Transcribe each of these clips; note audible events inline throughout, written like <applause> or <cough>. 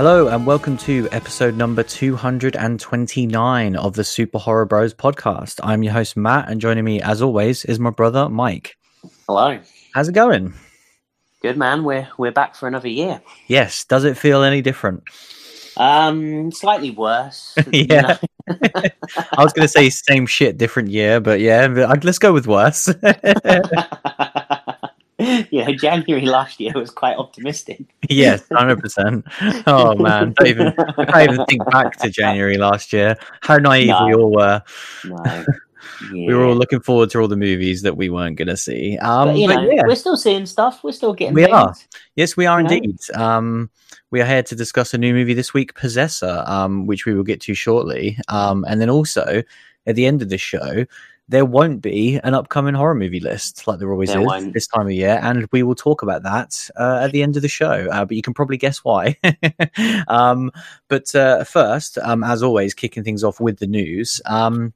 Hello, and welcome to episode number 229 of the Super Horror Bros podcast. I'm your host, Matt, and joining me, as always, is my brother, Mike. Hello. How's it going? Good, man. We're, we're back for another year. Yes. Does it feel any different? Um, slightly worse. <laughs> Yeah. <laughs> I was going to say same shit, different year, but yeah, let's go with worse. <laughs> <laughs> yeah, January last year was quite optimistic. yes, 100%. Oh, man. Don't even, I can't even think back to January last year. How naive we all were. No. <laughs> We were all looking forward to all the movies that we weren't going to see. Um, but, you but know, yeah. we're still seeing stuff. We're still getting We things. are. Yes, we are You indeed. Um, we are here to discuss a new movie this week, Possessor, um, which we will get to shortly. Um, and then also at the end of the show, there won't be an upcoming horror movie list like there always There is won't. this time of year, and we will talk about that uh, at the end of the show. Uh, but you can probably guess why. <laughs> um, but uh, first, um, as always, kicking things off with the news. Um,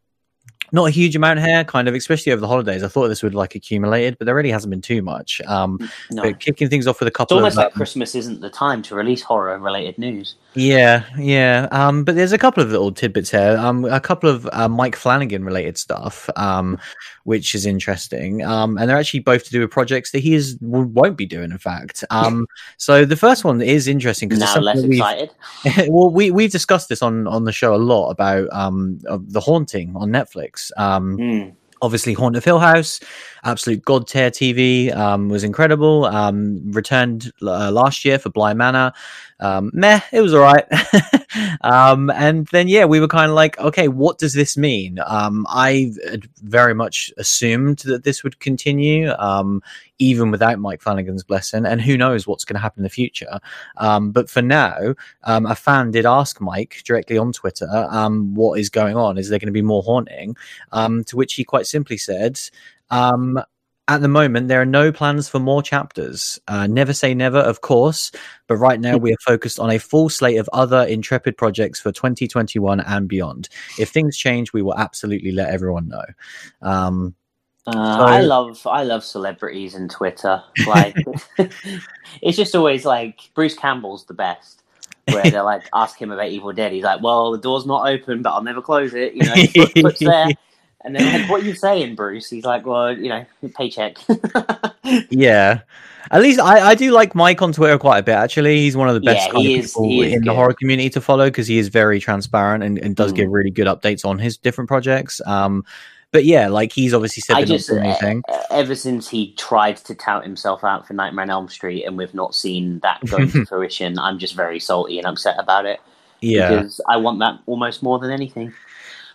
not a huge amount here, kind of, especially over the holidays. I thought this would like accumulated, but there really hasn't been too much. Um, No. but kicking things off with a couple. It's almost of like um, Christmas isn't the time to release horror related news. yeah, yeah. Um, but there's a couple of little tidbits here. Um, a couple of uh, Mike Flanagan related stuff, um, which is interesting. Um, and they're actually both to do with projects that he is won't be doing. In fact, um, <laughs> so the first one is interesting because Now less excited. <laughs> well, we we've discussed this on on the show a lot about um the haunting on Netflix. Um, Hmm. obviously Haunt of Hill House, absolute god tier TV, um, was incredible. Um, returned uh, last year for Bly Manor. Um, meh, it was all right. <laughs> um, and then yeah, we were kind of like, okay, what does this mean? Um, I very much assumed that this would continue, um, even without Mike Flanagan's blessing, and who knows what's going to happen in the future. Um, but for now, um, a fan did ask Mike directly on Twitter, um, what is going on? Is there going to be more haunting? To which he quite simply said, um, at the moment, there are no plans for more chapters. Uh, never say never, of course, but right now we are focused on a full slate of other intrepid projects for 2021 and beyond. If things change, we will absolutely let everyone know. Um, Uh, So- I love I love celebrities and Twitter. Like <laughs> <laughs> it's just always like Bruce Campbell's the best. Where they're like ask him about Evil Dead. He's like, Well, the door's not open, but I'll never close it, you know, foot, foot's there. And then like, what are you saying, Bruce? He's like, Well, you know, paycheck. <laughs> yeah. At least I, I do like Mike on Twitter quite a bit. Actually, he's one of the best Yeah, is- people in the horror community to follow because he is very transparent and, and does Mm. give really good updates on his different projects. Um, but yeah, like he's obviously said I they're just anything. uh, ever since he tried to tout himself out for Nightmare on Elm Street and we've not seen that go to <laughs> fruition, I'm just very salty and upset about it. Yeah, Because I want that almost more than anything.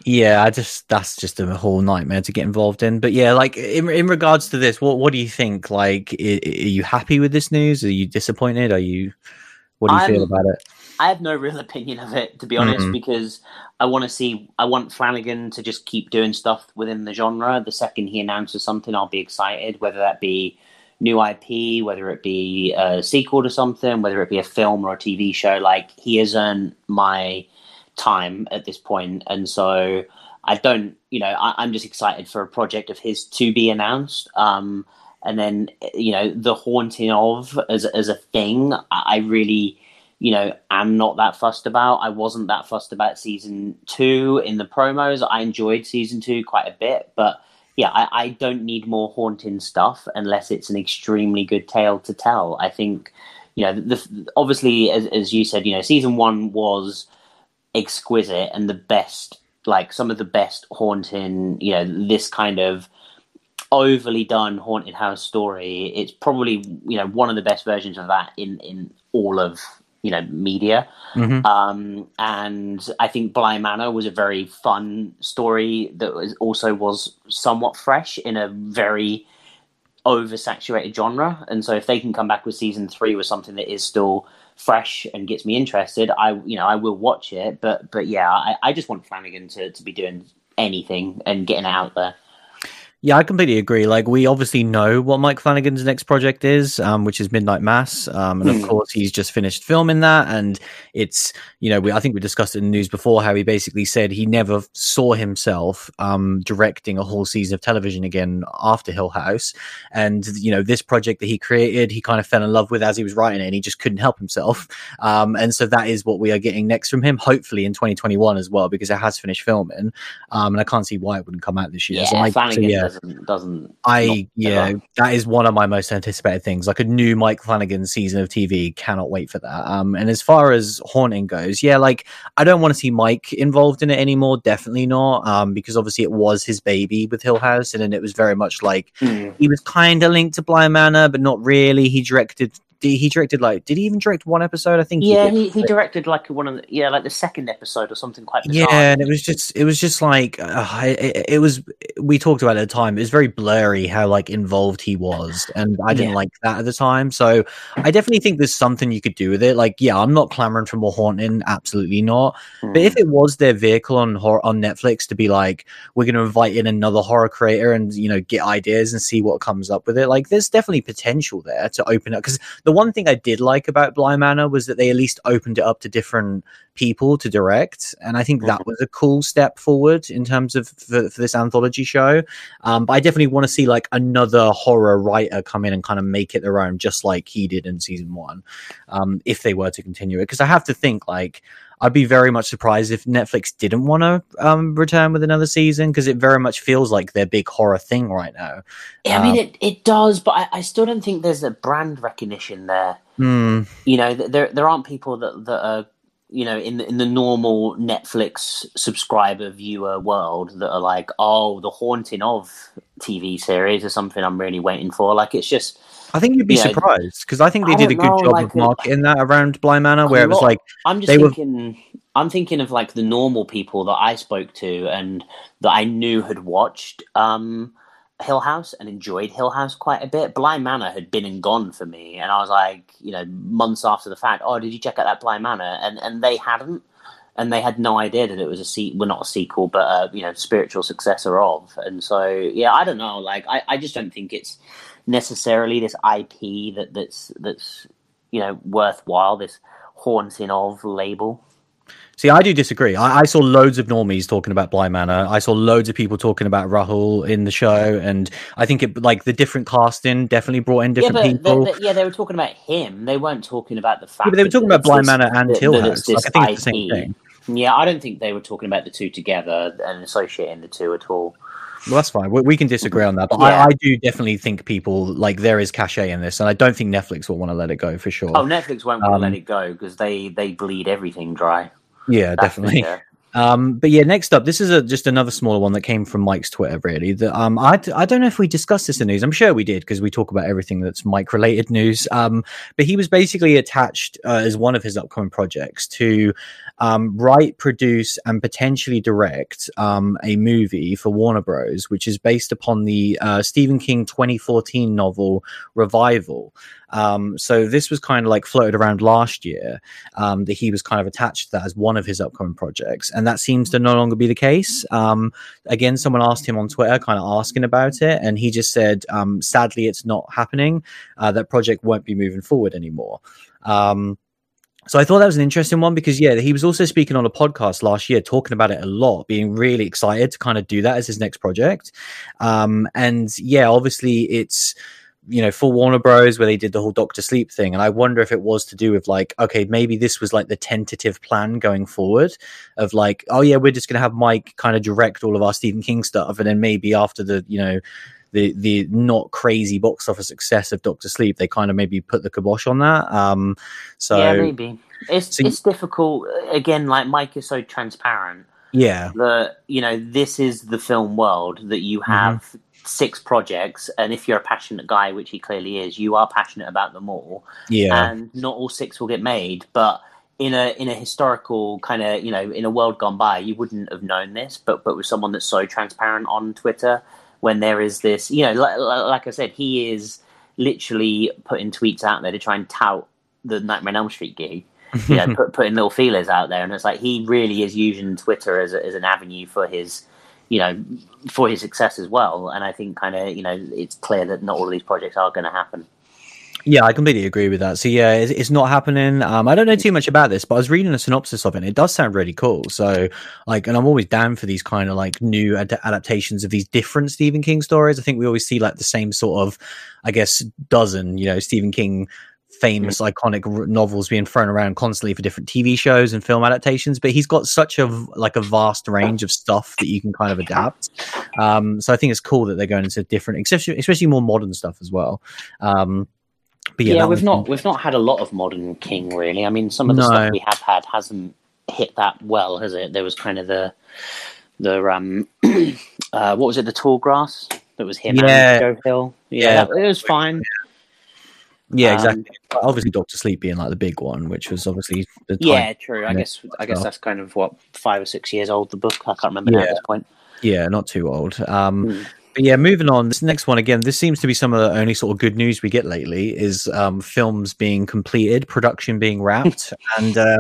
Yeah. I just that's just a whole nightmare to get involved in. But yeah, like in in regards to this, what what do you think? Like, i- are you happy with this news? Are you disappointed? Are you? What do you feel I'm- about it? I have no real <laughs> opinion of it, to be honest, Mhm. because I want to see. I want Flanagan to just keep doing stuff within the genre. The second he announces something, I'll be excited. Whether that be new IP, whether it be a sequel to something, whether it be a film or a TV show. Like he isn't my time at this point, and so I don't. You know, I, I'm just excited for a project of his to be announced. Um, and then you know, the haunting of as as a thing, I, really you know, am not that fussed about. I wasn't that fussed about season two in the promos. I enjoyed season two quite a bit, but yeah, I, I don't need more haunting stuff unless it's an extremely good tale to tell. I think, you know, the, the, obviously, as, as you said, you know, season one was exquisite and the best, like some of the best haunting, you know, this kind of overly done haunted house story. It's probably, you know, one of the best versions of that in, in all of you know media Mhm. um and i think bly manor was a very fun story that was also was somewhat fresh in a very oversaturated genre and so if they can come back with season three with something that is still fresh and gets me interested i you know i will watch it but but yeah i, I just want flanagan to, to be doing anything and getting it out there Yeah, I completely agree. Like, we obviously know what Mike Flanagan's next project is, um, which is Midnight Mass, um, and of Mm. course he's just finished filming that. And it's, you know, we, I think we discussed it in the news before how he basically said he never saw himself um, directing a whole season of television again after Hill House. And you know, this project that he created, he kind of fell in love with as he was writing it, and he just couldn't help himself. <laughs> Um, and so that is what we are getting next from him, hopefully in 2021 as well, because it has finished filming. Um, and I can't see why it wouldn't come out this year. Yeah, So, like, so, yeah. Doesn't doesn't. I yeah, ever. that is one of my most anticipated things. Like a new Mike Flanagan season of TV, cannot wait for that. Um, and as far as haunting goes, yeah, like I don't want to see Mike involved in it anymore. Definitely not. Um, because obviously it was his baby with Hill House, and then it was very much like Mm. he was kind of linked to Bly Manor, but not really. He directed. He directed like. Did he even direct one episode? I think. Yeah, did. he, he directed like one of the yeah, like the second episode or something quite bizarre. Yeah, and it was just it was just like uh, it, it was. We talked about it at the time. It was very blurry how like involved he was, and I didn't Yeah. like that at the time. So I definitely think there's something you could do with it. Like, yeah, I'm not clamoring for more haunting, absolutely not. But if Mm. it was their vehicle on horror on Netflix to be like, we're going to invite in another horror creator and you know get ideas and see what comes up with it, like there's definitely potential there to open up. Because the one thing I did like about Bly Manor was that they at least opened it up to different people to direct, and I think that Mhm. was a cool step forward in terms of for, for this anthology show. Um, but I definitely want to see like another horror writer come in and kind of make it their own, just like he did in season one, um, if they were to continue it. Because I have to think like. I'd be very much surprised if Netflix didn't want to um, return with another season because it very much feels like their big horror thing right now. Yeah, I mean Um, it, it does, but I, I still don't think there's a brand recognition there. Hmm. You know, there there aren't people that that are you know in the, in the normal Netflix subscriber viewer world that are like, oh, the haunting of TV series is something I'm really waiting for. Like it's just I think you'd be Yeah, surprised because I think they I did a good know, job like, of marketing that around Bly Manor, where it was like, I'm just They were- thinking. I'm thinking of like the normal people that I spoke to and that I knew had watched um, Hill House and enjoyed Hill House quite a bit. Bly Manor had been and gone for me, and I was like, you know, months after the fact, oh, did you check out that Bly Manor? And and they hadn't, and they had no idea that it was a se- well, not a sequel, but a you know, spiritual successor of. And so, yeah, I don't know. Like, I, I just don't think it's necessarily this IP that that's that's you know worthwhile. This haunting of label. see, I do disagree. I, I saw loads of normies talking about Bly Manor. I saw loads of people talking about Rahul in the show, and I think it like the different casting definitely brought in different yeah, people. They, they, yeah, they were talking about him. They weren't talking about the fact. Yeah, but they were talking about Bly Manor and that- Hill that House. Like, I think it's the same thing. Yeah, I don't think they were talking about the two together and associating the two at all. Well, that's fine. We, we can disagree on that, but Yeah. I, I do definitely think people like there is cachet in this, and I don't think Netflix will want to let it go for sure. Oh, Netflix won't want to Um, let it go because they they bleed everything dry. yeah, That's definitely. sure. Um, but yeah, next up, this is a, just another smaller one that came from Mike's Twitter. Really, um, I I don't know if we discussed this in news. I'm sure we did because we talk about everything that's Mike related news. Um, but he was basically attached uh, as one of his upcoming projects to um, write, produce, and potentially direct um, a movie for Warner Bros, which is based upon the uh, Stephen King 2014 novel Revival. Um, so this was kind of like floated around last year um, that he was kind of attached to that as one of his upcoming projects, and that seems to no longer be the case. Um, again, someone asked him on Twitter, kind of asking about it, and he just said, um, "Sadly, it's not happening. Uh, that project won't be moving forward anymore." Um, so I thought that was an interesting one because yeah, he was also speaking on a podcast last year, talking about it a lot, being really excited to kind of do that as his next project. Um, and yeah, obviously it's you know for Warner Bros where they did the whole Doctor Sleep thing, and I wonder if it was to do with like okay, maybe this was like the tentative plan going forward of like oh yeah, we're just gonna have Mike kind of direct all of our Stephen King stuff, and then maybe after the you know the the not crazy box office success of Doctor Sleep, they kind of maybe put the kibosh on that. Um, so yeah, maybe it's So you- it's difficult. Again, like Mike is so transparent yeah, that you know this is the film world that you Mm-hmm. Six projects, and if you're a passionate guy, which he clearly is, you are passionate about them all. yeah, and not all six will get made but in a in a historical kind of you know in a world gone by you wouldn't have known this but but with someone that's so transparent on twitter when there is this you know like, like i said he is literally putting tweets out there to try and tout the nightmare on elm street gig you know <laughs> put, putting little feelers out there and it's like he really is using twitter as, a, as an avenue for his you know, for his success as well. And I think kind of, you know, it's clear that not all of these projects are going to happen. Yeah, I completely agree with that. So yeah, it's, it's not happening. Um, I don't know too much about this, but I was reading a synopsis of it. and It does sound really cool. So like, and I'm always down for these kind of like new ad- adaptations of these different Stephen King stories. I think we always see like the same sort of, I guess, dozen, you know, Stephen King famous iconic r- novels being thrown around constantly for different TV shows and film adaptations but he's got such a like a vast range of stuff that you can kind of adapt um, so I think it's cool that they're going into different especially especially more modern stuff as well um, but yeah, yeah we've not we've not had a lot of modern King really. I mean, some of the no. stuff we have had hasn't hit that well, has it? There was kind of the the um <clears throat> uh, what was it, the tall grass that was him yeah. Joe Hill. Yeah, yeah. it was fine. Yeah, exactly. Um, obviously, Doctor Sleep being like the big one, which was obviously yeah, true. I guess I guess that's kind of what five or six years old. The book I can't remember yeah. at this point. Yeah, not too old. Um, mm. But yeah, moving on. This next one again. This seems to be some of the only sort of good news we get lately. Is um, films being completed, production being wrapped, <laughs> and uh,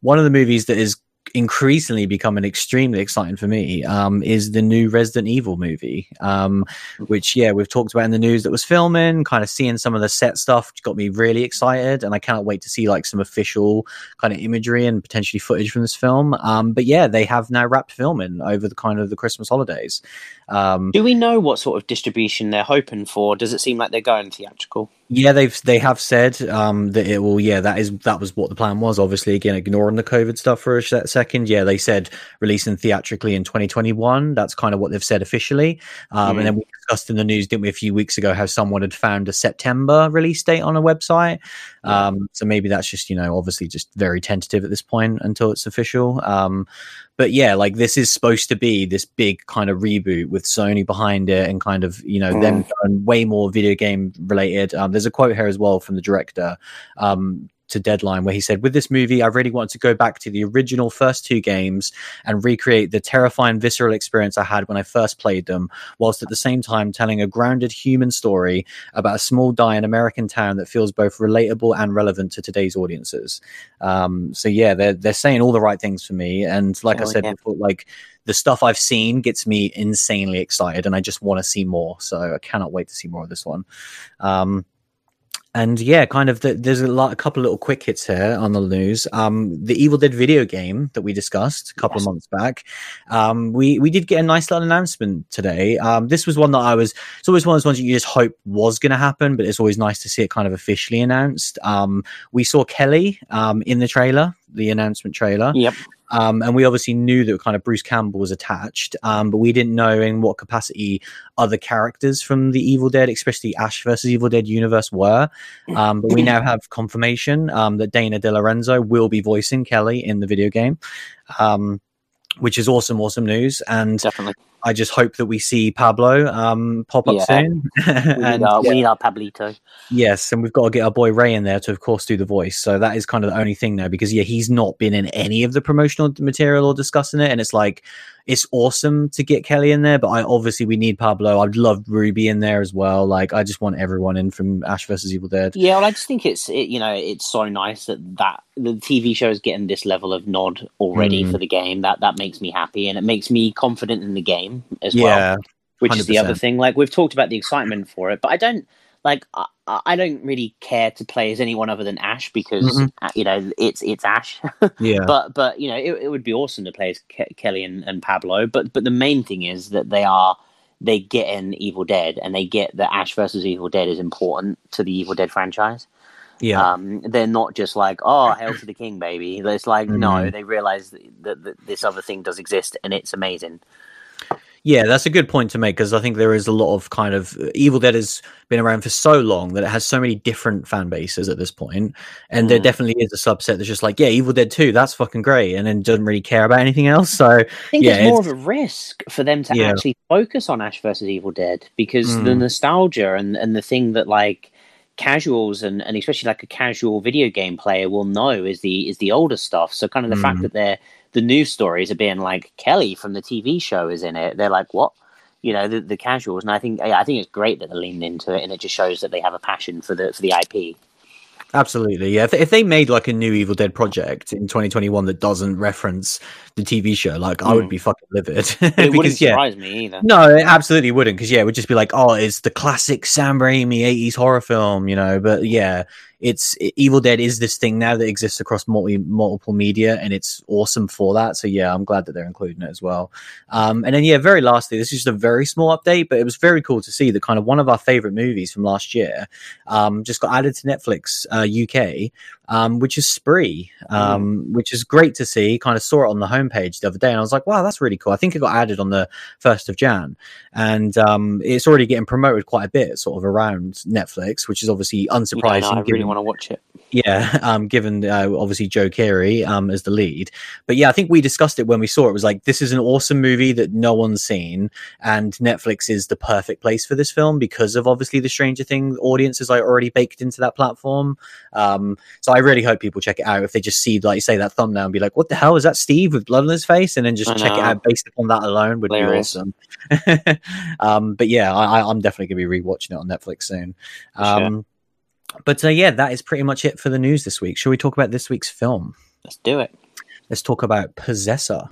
one of the movies that is increasingly becoming extremely exciting for me um, is the new Resident Evil movie, um, which yeah we've talked about in the news that was filming. Kind of seeing some of the set stuff got me really excited, and I cannot wait to see like some official kind of imagery and potentially footage from this film. Um, but yeah, they have now wrapped filming over the kind of the Christmas holidays. Um, Do we know what sort of distribution they're hoping for? Does it seem like they're going theatrical? Yeah, they've they have said um, that it will. Yeah, that is that was what the plan was. Obviously, again, ignoring the COVID stuff for a second. Yeah, they said releasing theatrically in 2021. That's kind of what they've said officially. Um, mm. And then we discussed in the news, didn't we, a few weeks ago, how someone had found a September release date on a website. Um, so maybe that's just you know obviously just very tentative at this point until it's official. Um, but yeah, like this is supposed to be this big kind of reboot with Sony behind it and kind of you know mm. them way more video game related. Um, there's a quote here as well from the director. To Deadline, where he said, With this movie, I really want to go back to the original first two games and recreate the terrifying, visceral experience I had when I first played them, whilst at the same time telling a grounded human story about a small, dying American town that feels both relatable and relevant to today's audiences. Um, so, yeah, they're, they're saying all the right things for me. And like oh, I said yeah. before, like, the stuff I've seen gets me insanely excited, and I just want to see more. So I cannot wait to see more of this one. Um, and yeah, kind of the, there's a lot, a couple little quick hits here on the news. Um, the Evil Dead video game that we discussed a couple yes. of months back. Um, we we did get a nice little announcement today. Um, this was one that I was. It's always one of those ones you just hope was going to happen, but it's always nice to see it kind of officially announced. Um, we saw Kelly um, in the trailer, the announcement trailer. Yep. Um, and we obviously knew that kind of Bruce Campbell was attached, um, but we didn't know in what capacity other characters from the Evil Dead, especially Ash versus Evil Dead universe, were. Um, but we now <clears throat> have confirmation um, that Dana DeLorenzo will be voicing Kelly in the video game. Um, which is awesome, awesome news. And definitely, I just hope that we see Pablo um, pop up yeah. soon. <laughs> and, we, need our, yeah. we need our Pablito. Yes, and we've got to get our boy Ray in there to, of course, do the voice. So that is kind of the only thing now because yeah, he's not been in any of the promotional material or discussing it, and it's like it's awesome to get Kelly in there, but I obviously we need Pablo. I'd love Ruby in there as well. Like I just want everyone in from Ash versus Evil Dead. Yeah, well, I just think it's it, you know it's so nice that that the TV show is getting this level of nod already mm. for the game. That that makes me happy and it makes me confident in the game as yeah, well. Which 100%. is the other thing. Like we've talked about the excitement for it, but I don't like I, I, don't really care to play as anyone other than Ash because mm-hmm. Uh, you know it's it's Ash. <laughs> yeah. But but you know it, it would be awesome to play as Ke- Kelly and, and Pablo. But but the main thing is that they are they get in Evil Dead and they get that Ash versus Evil Dead is important to the Evil Dead franchise. Yeah. Um, they're not just like, oh, hail to the king, baby. It's like, <laughs> mm-hmm. no, they realize that, that, this other thing does exist and it's amazing. Yeah, that's a good point to make because I think there is a lot of kind of Evil Dead has been around for so long that it has so many different fan bases at this point, and mm. there definitely is a subset that's just like, yeah, Evil Dead Two, that's fucking great, and then doesn't really care about anything else. So I think yeah, it's more it's, of a risk for them to yeah. actually focus on Ash versus Evil Dead because mm. the nostalgia and and the thing that like casuals and, and especially like a casual video game player will know is the is the older stuff. So kind of the mm. fact that they're the news stories are being like Kelly from the TV show is in it. They're like, what? You know, the, the casuals, and I think I think it's great that they're leaning into it, and it just shows that they have a passion for the for the IP. Absolutely, yeah. If, if they made like a new Evil Dead project in 2021 that doesn't reference the TV show, like mm. I would hmm. be fucking livid. <laughs> it because, wouldn't surprise yeah, me either. No, it absolutely wouldn't. Because yeah, it would just be like, oh, it's the classic Sam Raimi 80s horror film, you know. But yeah, it's Evil Dead is this thing now that exists across multi, multiple media, and it's awesome for that. So yeah, I'm glad that they're including it as well. Um, and then yeah, very lastly, this is just a very small update, but it was very cool to see that kind of one of our favorite movies from last year um, just got added to Netflix uh, UK um, which is Spree, um, mm. which is great to see. Kind of saw it on the homepage the other day, and I was like, "Wow, that's really cool." I think it got added on the first of Jan, and um, it's already getting promoted quite a bit, sort of around Netflix, which is obviously unsurprising. Yeah, no, I really want to watch it. Yeah, <laughs> um, given uh, obviously Joe Keery um, as the lead, but yeah, I think we discussed it when we saw it. it. Was like this is an awesome movie that no one's seen, and Netflix is the perfect place for this film because of obviously the Stranger Things audience is like already baked into that platform. Um, so I really hope people check it out if they just see like say that thumbnail and be like, "What the hell is that, Steve with blood on his face?" and then just check it out based upon that alone would Hilarious. be awesome. <laughs> um, but yeah, I, am definitely gonna be rewatching it on Netflix soon. Um. But uh, yeah, that is pretty much it for the news this week. Shall we talk about this week's film? Let's do it. Let's talk about Possessor.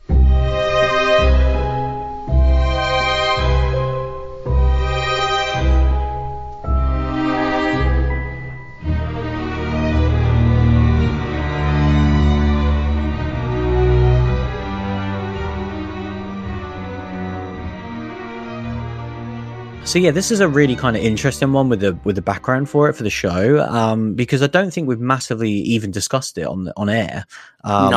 So yeah, this is a really kind of interesting one with the with the background for it for the show, um, because I don't think we've massively even discussed it on on air. Um,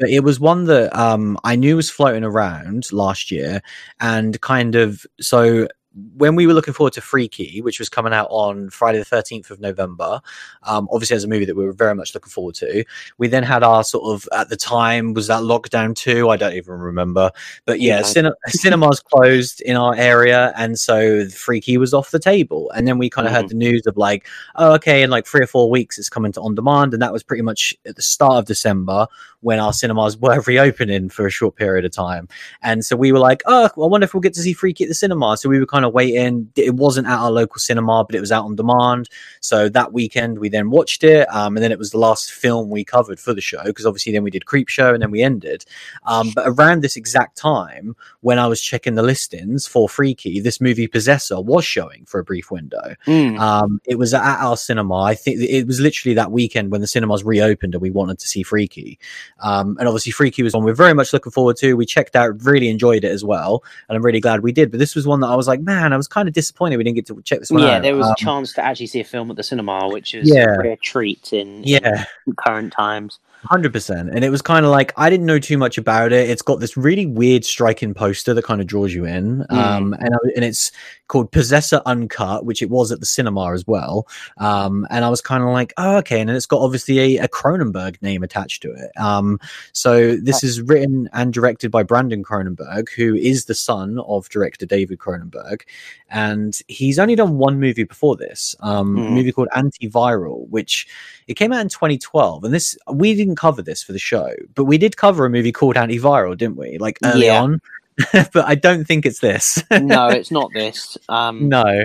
no. It was one that um, I knew was floating around last year, and kind of so when we were looking forward to Freaky, which was coming out on Friday the 13th of November, um, obviously as a movie that we were very much looking forward to, we then had our sort of, at the time, was that lockdown too? I don't even remember. But yeah, yeah. Cin- <laughs> cinemas closed in our area. And so Freaky was off the table. And then we kind of mm-hmm. heard the news of like, oh, okay, in like three or four weeks it's coming to on demand. And that was pretty much at the start of December when our cinemas were <laughs> reopening for a short period of time. And so we were like, oh, I wonder if we'll get to see Freaky at the cinema. So we were kind of waiting. It wasn't at our local cinema, but it was out on demand. So that weekend we then watched it. Um, and then it was the last film we covered for the show because obviously then we did Creepshow and then we ended. Um, but around this exact time, when I was checking the listings for Freaky, this movie Possessor was showing for a brief window. Mm. Um, it was at our cinema. I think it was literally that weekend when the cinemas reopened and we wanted to see Freaky. Um, and obviously, Freaky was one we're very much looking forward to. We checked out, really enjoyed it as well, and I'm really glad we did. But this was one that I was like, man, I was kind of disappointed we didn't get to check this one yeah, out. there was um, a chance to actually see a film at the cinema, which is yeah. a rare treat in, yeah. in current times. Hundred percent, and it was kind of like I didn't know too much about it. It's got this really weird, striking poster that kind of draws you in, mm. um, and and it's called Possessor Uncut, which it was at the cinema as well. Um, and I was kind of like, oh, okay, and it's got obviously a, a Cronenberg name attached to it. Um, so this is written and directed by Brandon Cronenberg, who is the son of director David Cronenberg, and he's only done one movie before this, um, mm. a movie called Antiviral, which it came out in 2012, and this we didn't cover this for the show, but we did cover a movie called Antiviral, didn't we? Like early yeah. on. <laughs> but I don't think it's this. <laughs> no, it's not this. Um, no.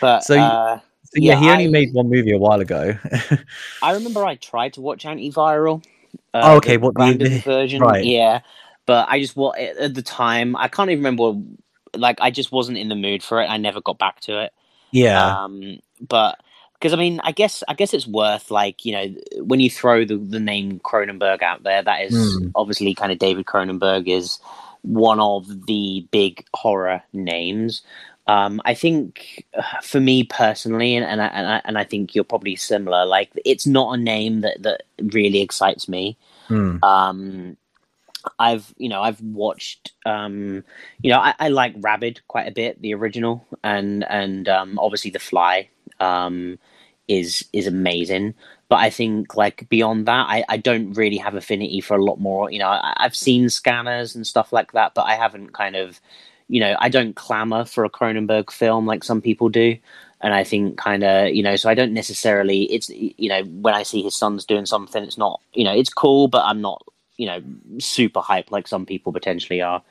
but <laughs> so, uh, so yeah, yeah, he only I, made one movie a while ago. I remember I tried to watch Antiviral. Uh, oh, okay, what the version? Right. Yeah, but I just what at the time I can't even remember. Like I just wasn't in the mood for it. I never got back to it. Yeah. Um, but because I mean, I guess I guess it's worth like you know when you throw the, the name Cronenberg out there, that is mm. obviously kind of David Cronenberg is one of the big horror names. Um, I think uh, for me personally, and, and I, and I, and I think you're probably similar. Like, it's not a name that that really excites me. Mm. Um, I've you know I've watched um, you know I, I, like Rabid quite a bit, the original, and and um, obviously The Fly. Um, is is amazing. But I think like beyond that, I, I don't really have affinity for a lot more. You know, I, I've seen scanners and stuff like that, but I haven't kind of, you know, I don't clamor for a Cronenberg film like some people do. And I think kind of, you know, so I don't necessarily, it's, you know, when I see his son's doing something, it's not, you know, it's cool, but I'm not, you know, super hype like some people potentially are.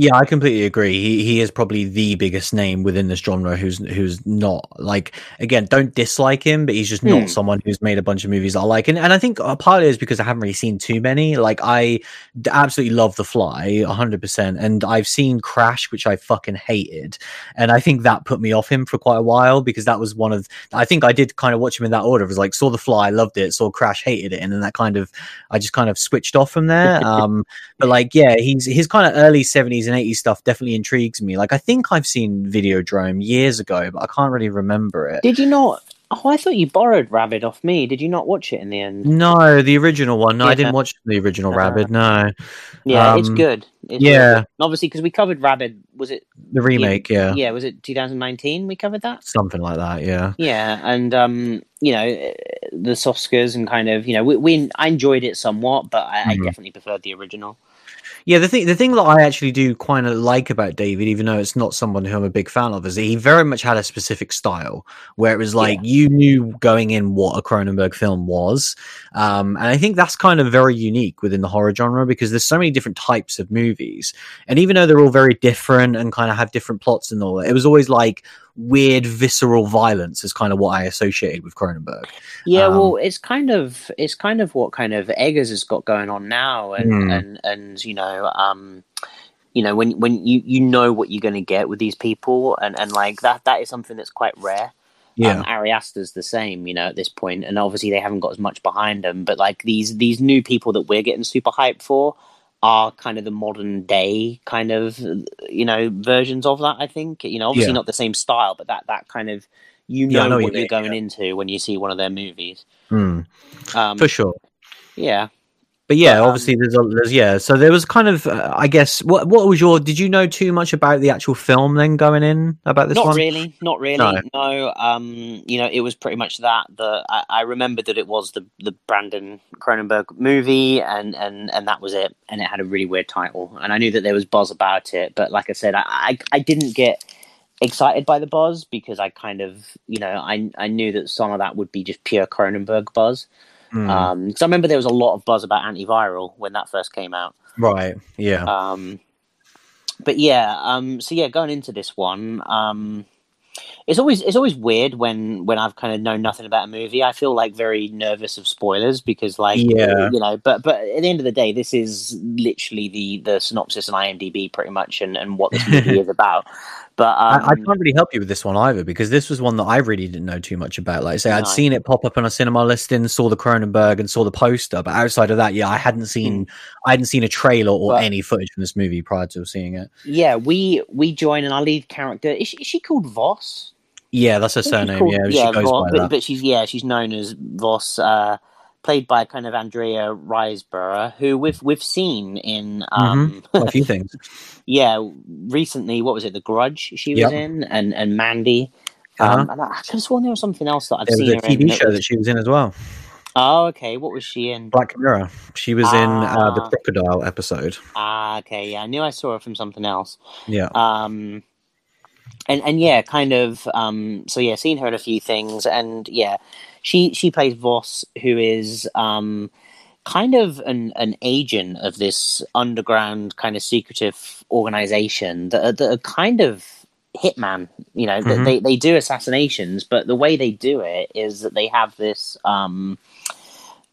Yeah, I completely agree. He he is probably the biggest name within this genre who's who's not like again, don't dislike him, but he's just not Hmm. someone who's made a bunch of movies I like. And and I think uh, partly is because I haven't really seen too many. Like I d- absolutely love The Fly, hundred percent, and I've seen Crash, which I fucking hated, and I think that put me off him for quite a while because that was one of I think I did kind of watch him in that order. It was like saw The Fly, loved it, saw Crash, hated it, and then that kind of I just kind of switched off from there. <laughs> Um, but like yeah he's his kind of early 70s and 80s stuff definitely intrigues me like i think i've seen videodrome years ago but i can't really remember it Did you not? Oh, I thought you borrowed Rabid off me. Did you not watch it in the end? no the original one no i didn't watch the original Uh, Rabid no Yeah, it's Um, good. It's yeah. good. Obviously because we covered Rabid. Was it? the remake yeah, Yeah, was it 2019? We covered that. something like that yeah Yeah, and um, you know, the Soskas and kind of, you know, we, we I enjoyed it somewhat, but I, I Mhm. definitely preferred the original. Yeah, the thing the thing that I actually do kind of like about David, even though it's not someone who I'm a big fan of, is that he very much had a specific style where it was like you knew going in what a Cronenberg film was, um, and I think that's kind of very unique within the horror genre because there's so many different types of movies, and even though they're all very different and kind of have different plots and all that, it was always like weird visceral violence is kind of what I associated with Cronenberg. Yeah, Um, well, it's kind of it's kind of what kind of Eggers has got going on now, and Hmm. and and you know, um, you know, when when you you know what you're going to get with these people, and and like that that is something that's quite rare. Yeah, Um, Ari Aster's the same, you know, at this point, and obviously they haven't got as much behind them. But like these these new people that we're getting super hyped for are kind of the modern day kind of you know versions of that. I think you know, obviously Yeah. not the same style, but that that kind of you Yeah, know, know what you you're going yeah. into when you see one of their movies. Mm, Um, for sure. yeah, But yeah, um, obviously there's, a, there's yeah. So there was kind of, uh, I guess, what what was your? Did you know too much about the actual film then going in about this not one? really, not really. No. No, um, you know, it was pretty much that. The I, I remember that it was the the Brandon Cronenberg movie, and and and that was it. And it had a really weird title, and I knew that there was buzz about it. But like I said, I I, I didn't get excited by the buzz because I kind of you know I I knew that some of that would be just pure Cronenberg buzz. Mm, Um, so I remember there was a lot of buzz about antiviral when that first came out. right. Yeah. Um, but yeah, um, so yeah, going into this one, um, it's always it's always weird when when I've kind of known nothing about a movie. I feel like very nervous of spoilers because, like, Yeah. you know. But but at the end of the day, this is literally the the synopsis on IMDb, pretty much, and and what this movie is <laughs> about. But um, I, I can't really help you with this one either because this was one that I really didn't know too much about. Like I say, I'd No. seen it pop up on a cinema listing, saw the Cronenberg, and saw the poster, but outside of that, yeah, I hadn't seen, I hadn't seen a trailer or Well- any footage from this movie prior to seeing it. yeah, we we join, and our lead character is she, is she called Voss? Yeah, that's her I think she's surname. called- yeah, she goes Voss, by but, that. but she's yeah, she's known as Voss, uh, played by kind of Andrea Riseborough, who we've we've seen in um, Quite a few things. <laughs> yeah, recently. What was it? The Grudge she was Yep. in, and and Mandy. Uh-huh. Um, and I could have sworn there was something else that I've There was seen a her in. TV that show was- that she was in as well. Oh, okay. What was she in? Black Mirror. She was in uh, the Ah. crocodile episode. Ah, okay. Yeah, I knew I saw her from something else. Yeah. um and and yeah kind of um so yeah seen her in a few things and yeah she she plays voss who is um kind of an an agent of this underground kind of secretive organization that are, that are kind of hitman you know that Mhm. they they do assassinations but the way they do it is that they have this um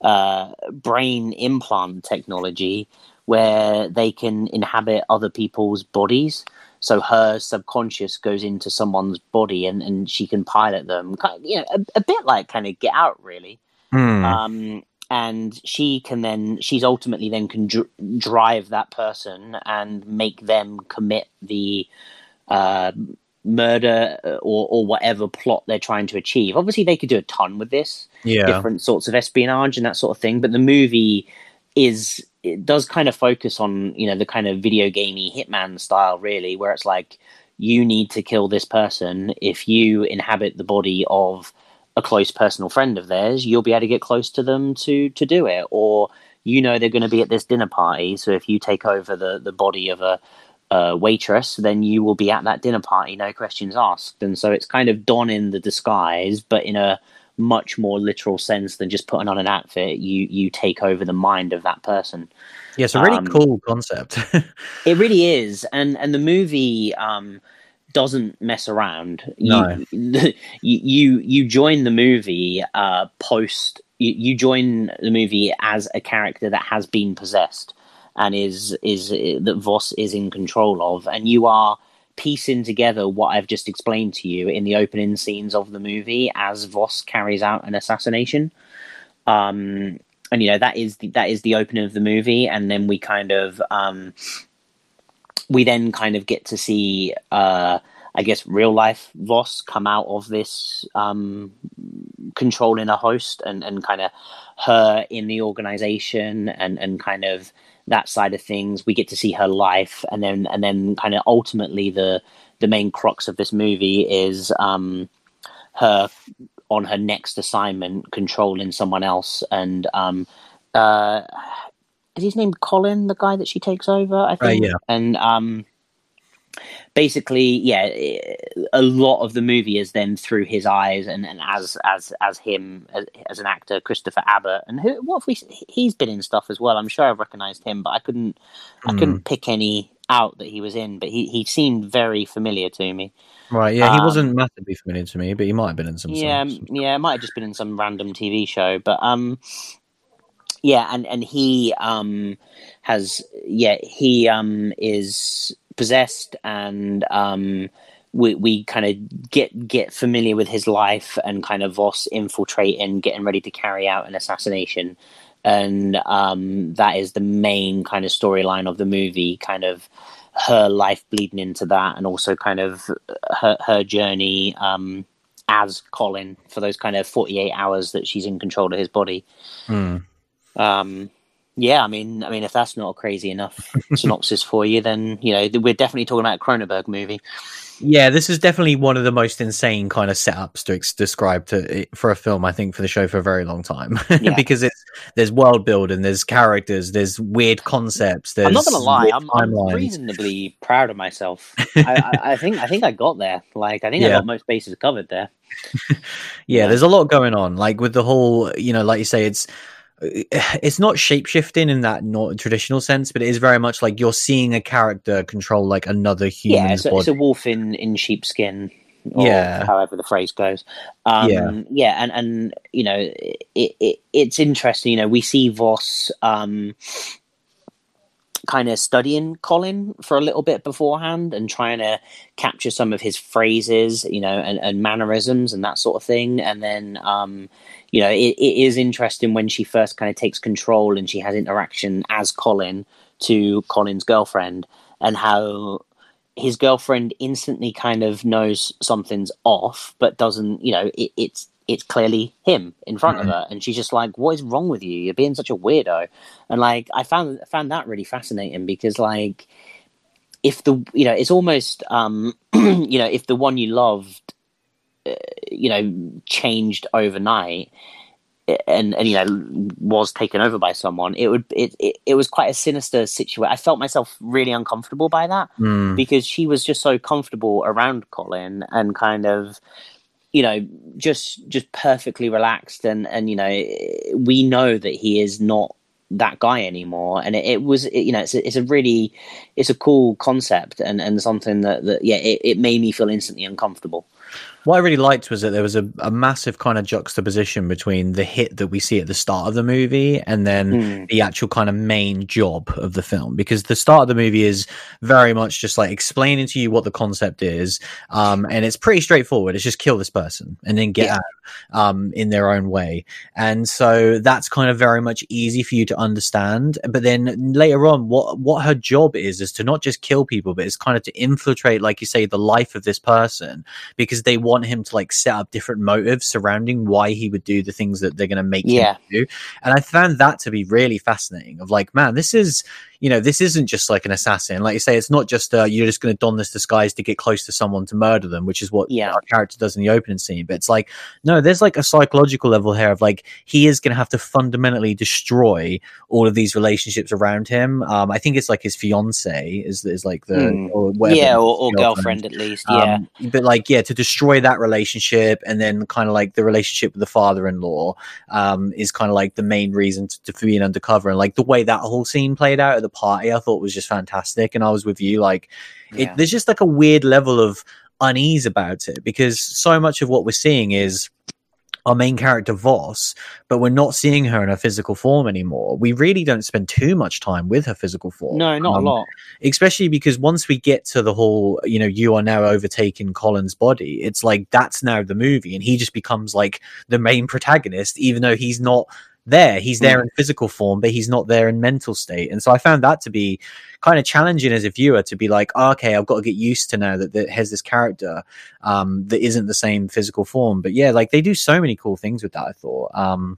uh brain implant technology where they can inhabit other people's bodies so her subconscious goes into someone's body and, and she can pilot them you know a, a bit like kind of get out really Hmm. um, and she can then she's ultimately then can dr- drive that person and make them commit the uh, murder uh, or, or whatever plot they're trying to achieve obviously they could do a ton with this yeah. different sorts of espionage and that sort of thing. But the movie is it does kind of focus on you know the kind of video gamey hitman style, really, where it's like you need to kill this person. If you inhabit the body of a close personal friend of theirs, you'll be able to get close to them to to do it. Or you know they're going to be at this dinner party, so if you take over the the body of a uh, waitress, then you will be at that dinner party, no questions asked. And so it's kind of Don in the disguise, but in a much more literal sense than just putting on an outfit. You you take over the mind of that person. Yeah, it's a really um, cool concept. <laughs> it really is, and and the movie um, doesn't mess around. You, no. <laughs> you you you join the movie uh, post. You, you join the movie as a character that has been possessed and is is that Voss is in control of, and you are piecing together what I've just explained to you in the opening scenes of the movie as Voss carries out an assassination. Um, and you know that is the, that is the opening of the movie, and then we kind of um, we then kind of get to see, uh, I guess, real life Voss come out of this um, controlling a host and and kind of her in the organization and and kind of that side of things. We get to see her life, and then and then kind of ultimately the the main crux of this movie is um, her on her next assignment controlling someone else and um, uh, is his name Colin, the guy that she takes over? I think. Uh, yeah. And um, basically, yeah, a lot of the movie is then through his eyes and, and as as as him as, as an actor, Christopher Abbott. And who, what if we? He's been in stuff as well. I'm sure I've recognised him, but I couldn't mm. I couldn't hmm. pick any out that he was in. But he he seemed very familiar to me. Right, yeah, he um, wasn't massively familiar to me, but he might have been in some. Yeah, some, yeah, it might have just been in some random TV show, but um, yeah, and and he um has yeah he um is possessed and um we we kind of get get familiar with his life and kind of Voss infiltrating, getting ready to carry out an assassination, and um, that is the main kind of storyline of the movie. Kind of her life bleeding into that, and also kind of her her journey um, as Colin for those kind of forty eight hours that she's in control of his body. Mm. Um, yeah, I mean, I mean, if that's not a crazy enough synopsis for you, then you know we're definitely talking about a Cronenberg movie. Yeah, this is definitely one of the most insane kind of setups to ex- describe to for a film. I think for the show for a very long time <laughs> yeah. because it's there's world building, there's characters, there's weird concepts. There's I'm not gonna lie, I'm, I'm, reasonably proud of myself. <laughs> I, I, I, think I think I got there. Like I think yeah. I got most bases covered there. <laughs> yeah, yeah, there's a lot going on. Like with the whole, you know, like you say, it's <sighs> it's not shapeshifting in that not traditional sense, but it is very much like you're seeing a character control like another human. Yeah, it's, a, it's a wolf in in sheepskin. yeah, however the phrase goes. Um, yeah, yeah, and and you know, it, it it's interesting. You know, we see Voss. Um, kind of studying Colin for a little bit beforehand and trying to capture some of his phrases, you know, and, and mannerisms and that sort of thing. And then, um, you know, it, it is interesting when she first kind of takes control and she has interaction as Colin to Colin's girlfriend and how his girlfriend instantly kind of knows something's off, but doesn't, you know, it, it's it's clearly him in front mm-hmm. of her, and she's just like, "What is wrong with you? You're being such a weirdo." And like, I found found that really fascinating because like, if the you know, it's almost um, <clears throat> you know, if the one you loved you know changed overnight and and you know was taken over by someone it would it it, it was quite a sinister situation i felt myself really uncomfortable by that mm. because she was just so comfortable around colin and kind of you know just just perfectly relaxed and and you know we know that he is not that guy anymore and it, it was it, you know it's a, it's a really it's a cool concept and and something that that yeah it, it made me feel instantly uncomfortable what I really liked was that there was a, a, massive kind of juxtaposition between the hit that we see at the start of the movie and then mm. the actual kind of main job of the film. Because the start of the movie is very much just like explaining to you what the concept is. Um, and it's pretty straightforward. It's just kill this person and then get yeah. out um, in their own way. And so that's kind of very much easy for you to understand. But then later on, what, what her job is, is to not just kill people, but it's kind of to infiltrate, like you say, the life of this person because they want want him to like set up different motives surrounding why he would do the things that they're going to make yeah. him do. And I found that to be really fascinating. Of like, man, this is you know, this isn't just like an assassin. Like you say, it's not just uh, you're just going to don this disguise to get close to someone to murder them, which is what yeah. our character does in the opening scene. But it's like, no, there's like a psychological level here of like he is going to have to fundamentally destroy all of these relationships around him. Um, I think it's like his fiance is is like the mm. or yeah, or, or girlfriend. girlfriend. at least. Yeah, um, but like yeah, to destroy that relationship, and then kind of like the relationship with the father-in-law um, is kind of like the main reason to, to for being undercover, and like the way that whole scene played out at the party, I thought was just fantastic. And I was with you, like, it, there's just like a weird level of unease about it because so much of what we're seeing is our main character Voss, but we're not seeing her in her physical form anymore. We really don't spend too much time with her physical form. No, not Um, a lot. especially because once we get to the whole you know you are now overtaking colin's body it's like that's now the movie and he just becomes like the main protagonist even though he's not there he's there in physical form but he's not there in mental state. And so i found that to be kind of challenging as a viewer to be like oh, okay i've got to get used to now that, that has this character um that isn't the same physical form. But yeah like they do so many cool things with that i thought. Um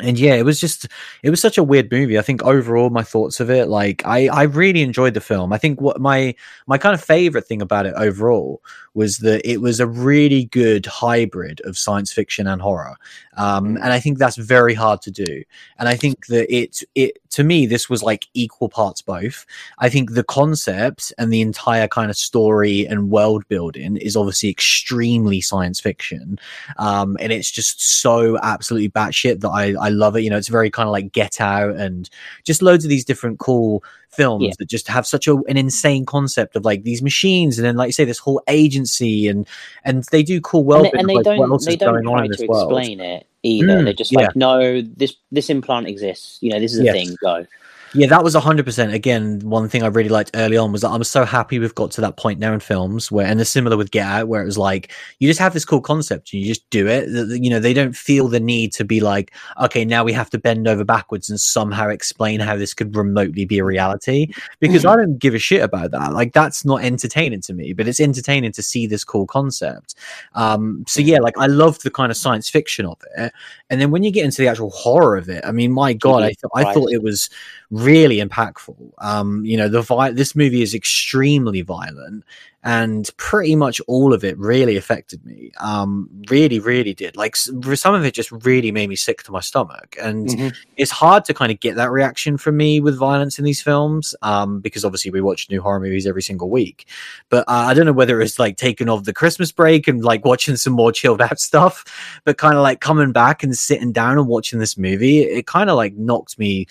and yeah, it was just it was such a weird movie. I think overall my thoughts of it, like I I really enjoyed the film. I think what my my kind of favorite thing about it overall was that it was a really good hybrid of science fiction and horror. Um, Mm. and I think that's very hard to do. And I think that it it to me this was like equal parts both. I think the concept and the entire kind of story and world building is obviously extremely science fiction. Um, and it's just so absolutely batshit that I, I love it. You know, it's very kind of like Get Out and just loads of these different cool films Yeah. that just have such a, an insane concept of like these machines and then like you say this whole agency and and they do cool world and, they- and they like, don't they don't try to world. explain it either. Mm, They're just yeah. like, no, this this implant exists. You know, this is a Yes. thing. Go. Yeah, that was hundred percent. Again, one thing I really liked early on was that I'm so happy we've got to that point now in films where, and it's similar with Get Out, where it was like you just have this cool concept and you just do it. You know, they don't feel the need to be like, okay, now we have to bend over backwards and somehow explain how this could remotely be a reality. Because I don't give a shit about that. Like that's not entertaining to me, but it's entertaining to see this cool concept. Um, so yeah, like I loved the kind of science fiction of it, and then when you get into the actual horror of it, I mean, my god, I, Jesus th- I thought it was really impactful. Um, you know, the vi- this movie is extremely violent, and pretty much all of it really affected me. Um, really, really did. Like some of it just really made me sick to my stomach, and Mhm. it's hard to kind of get that reaction from me with violence in these films um, because obviously we watch new horror movies every single week. But uh, I don't know whether it's like taking off the Christmas break and like watching some more chilled out <laughs> stuff, but kind of like coming back and sitting down and watching this movie, it kind of like knocked me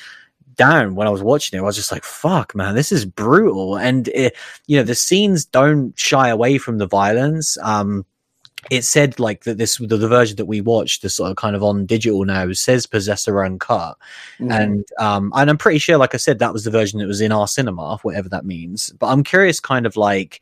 down when I was watching it. I was just like, fuck, man, this is brutal. And, it, you know, the scenes don't shy away from the violence. Um, it said like that this the, the version that we watched, the sort of kind of on digital now, says possessor uncut, Mhm. and um, and I'm pretty sure, like I said, that was the version that was in our cinema, whatever that means. But I'm curious, kind of like,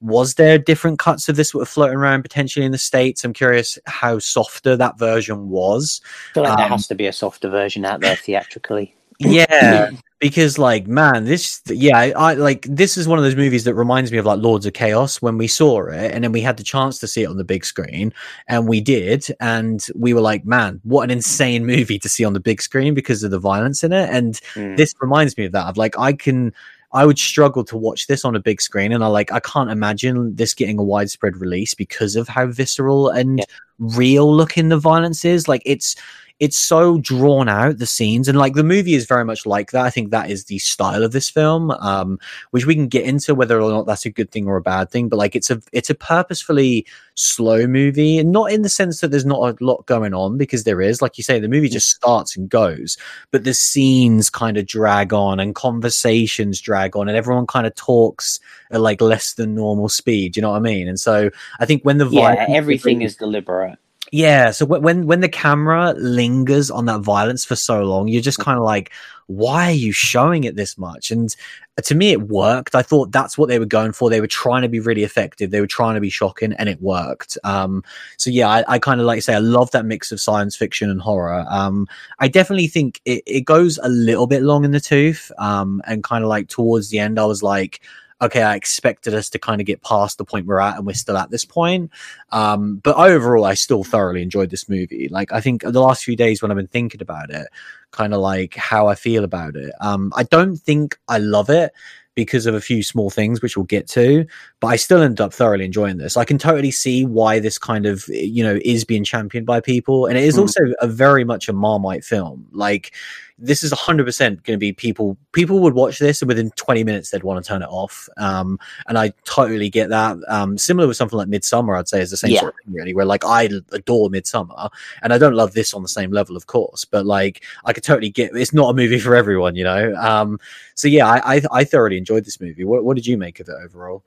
was there different cuts of this that were floating around potentially in the states? I'm curious how softer that version was. I feel like there um, has to be a softer version out there theatrically. Yeah, <clears throat> because like, man, this, yeah, I, I like this is one of those movies that reminds me of like Lords of Chaos when we saw it, and then we had the chance to see it on the big screen, and we did, and we were like, man, what an insane movie to see on the big screen because of the violence in it, and Mm. this reminds me of that. Of like, I can. I would struggle to watch this on a big screen, and I like I can't imagine this getting a widespread release because of how visceral and Yeah. real looking the violence is. Like it's it's so drawn out the scenes and like the movie is very much like that. I think that is the style of this film um which we can get into whether or not that's a good thing or a bad thing but like it's a it's a purposefully slow movie and not in the sense that there's not a lot going on because there is. Like you say the movie just starts and goes but the scenes kind of drag on and conversations drag on and everyone kind of talks at like less than normal speed you know what i mean? And so i think when the Yeah, everything is deliberate. Yeah, so when when the camera lingers on that violence for so long, you're just kind of like, why are you showing it this much? And uh, to me, it worked. I thought that's what they were going for. They were trying to be really effective. They were trying to be shocking, and it worked. Um, so yeah, I, I kind of like to say I love that mix of science fiction and horror. Um, I definitely think it, it goes a little bit long in the tooth. Um, and kind of like towards the end, I was like. Okay, I expected us to kind of get past the point we're at, and we're still at this point. Um, but overall, I still thoroughly enjoyed this movie. Like, I think the last few days when I've been thinking about it, kind of like how I feel about it. Um, I don't think I love it because of a few small things, which we'll get to, but I still end up thoroughly enjoying this. I can totally see why this kind of, you know, is being championed by people. And it is Hmm. also a very much a Marmite film. Like, this is 100% going to be people people would watch this and within 20 minutes they'd want to turn it off. Um, and i totally get that. Um, similar with something like Midsommar i'd say is the same Yeah. sort of thing really where like i adore Midsommar and i don't love this on the same level of course but like i could totally get it's not a movie for everyone you know? Um, so yeah I, I i thoroughly enjoyed this movie. What, what did you make of it overall?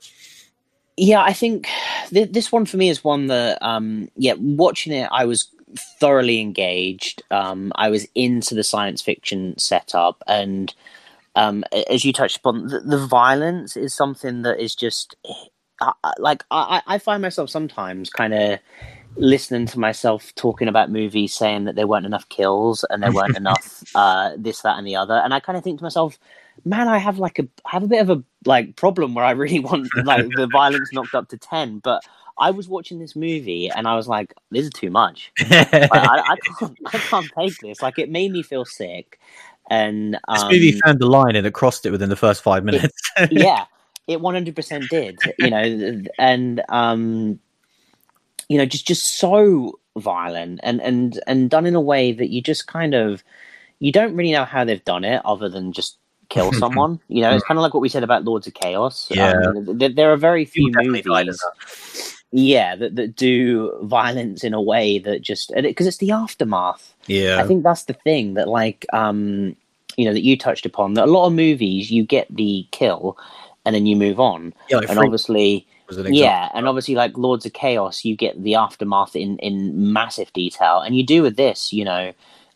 Yeah, I think th- this one for me is one that, um, yeah, watching it, I was thoroughly engaged. Um, I was into the science fiction setup, and um, as you touched upon, the, the violence is something that is just I- like I, I find myself sometimes kind of listening to myself talking about movies, saying that there weren't enough kills and there weren't <laughs> enough uh, this, that, and the other, and I kind of think to myself, man, I have like a I have a bit of a like problem where I really want like the violence knocked up to ten, but I was watching this movie and I was like, this is too much. <laughs> I, I, I can't I can't take this. Like it made me feel sick, and um, this movie found the line and it crossed it within the first five minutes <laughs> yeah, it one hundred percent did. You know, and um, you know, just just so violent and and and done in a way that you just kind of you don't really know how they've done it other than just kill <laughs> someone. You know, it's kind of like what we said about Lords of Chaos. Yeah. Um, there, there are very few People definitely died in movies. Yeah, that, that do violence in a way that just because it's the aftermath. yeah. I think that's the thing that like um you know that you touched upon that a lot of movies you get the kill and then you move on. Yeah like and obviously an yeah and obviously like lords of chaos you get the aftermath in in massive detail. And you do with this you know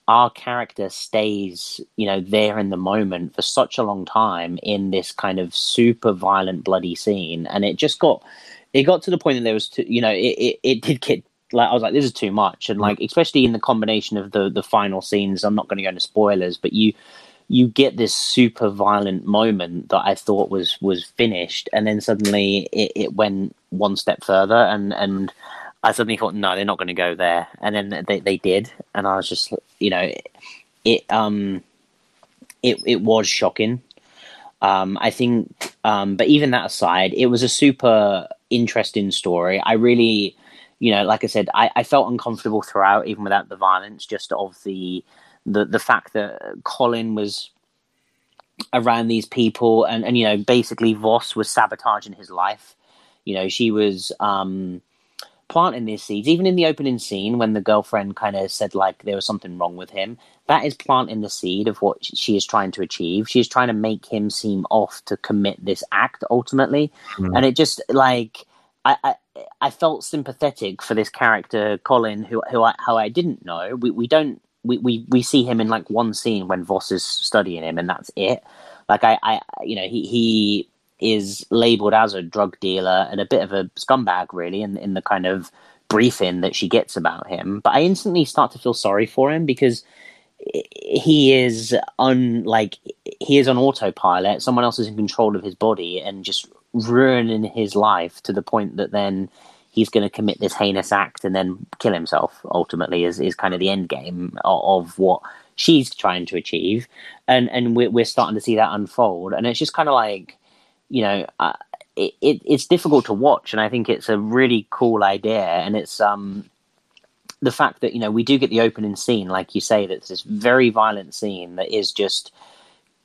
our character stays you know there in the moment for such a long time in this kind of super violent bloody scene. And it just got it got to the point that there was to, you know it, it, it did get like I was like, this is too much, and like especially in the combination of the the final scenes. I'm not going to go into spoilers, but you you get this super violent moment that I thought was was finished, and then suddenly it, it went one step further, and and I suddenly thought, no, they're not going to go there, and then they they did, and I was just you know it um it it was shocking. Um, I think, um, but even that aside, it was a super interesting story. I really, you know, like I said, I, I felt uncomfortable throughout, even without the violence, just of the the the fact that Colin was around these people, and and you know, basically Voss was sabotaging his life. You know, she was um, planting these seeds, even in the opening scene when the girlfriend kind of said like there was something wrong with him. That is planting the seed of what she is trying to achieve. She is trying to make him seem off to commit this act ultimately, Mhm. and it just like I, I I felt sympathetic for this character Colin, who who I, how I didn't know. We we don't we, we we see him in like one scene when Voss is studying him, and that's it. Like I I you know he he is labeled as a drug dealer and a bit of a scumbag really in in the kind of briefing that she gets about him. But I instantly start to feel sorry for him because he is on like he is on autopilot. Someone else is in control of his body and just ruining his life to the point that then he's going to commit this heinous act and then kill himself. Ultimately, is is kind of the end game of, of what she's trying to achieve, and and we're we're starting to see that unfold, and it's just kind of like you know. Uh, it, it, it's difficult to watch, and I think it's a really cool idea, and it's um the fact that you know we do get the opening scene, like you say, that's this very violent scene that is just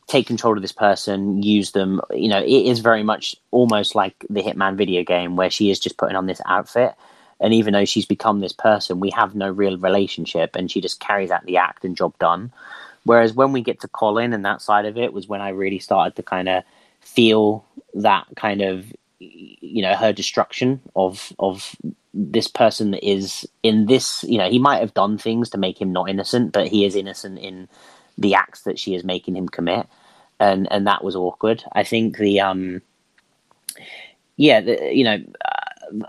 take control of this person, use them. You know, it is very much almost like the Hitman video game where she is just putting on this outfit, and even though she's become this person, we have no real relationship, and she just carries out the act and job done. Whereas when we get to Colin and that side of it was when I really started to kind of feel that kind of you know her destruction of of this person that is in this you know he might have done things to make him not innocent but he is innocent in the acts that she is making him commit. And and that was awkward. I think the um yeah the, you know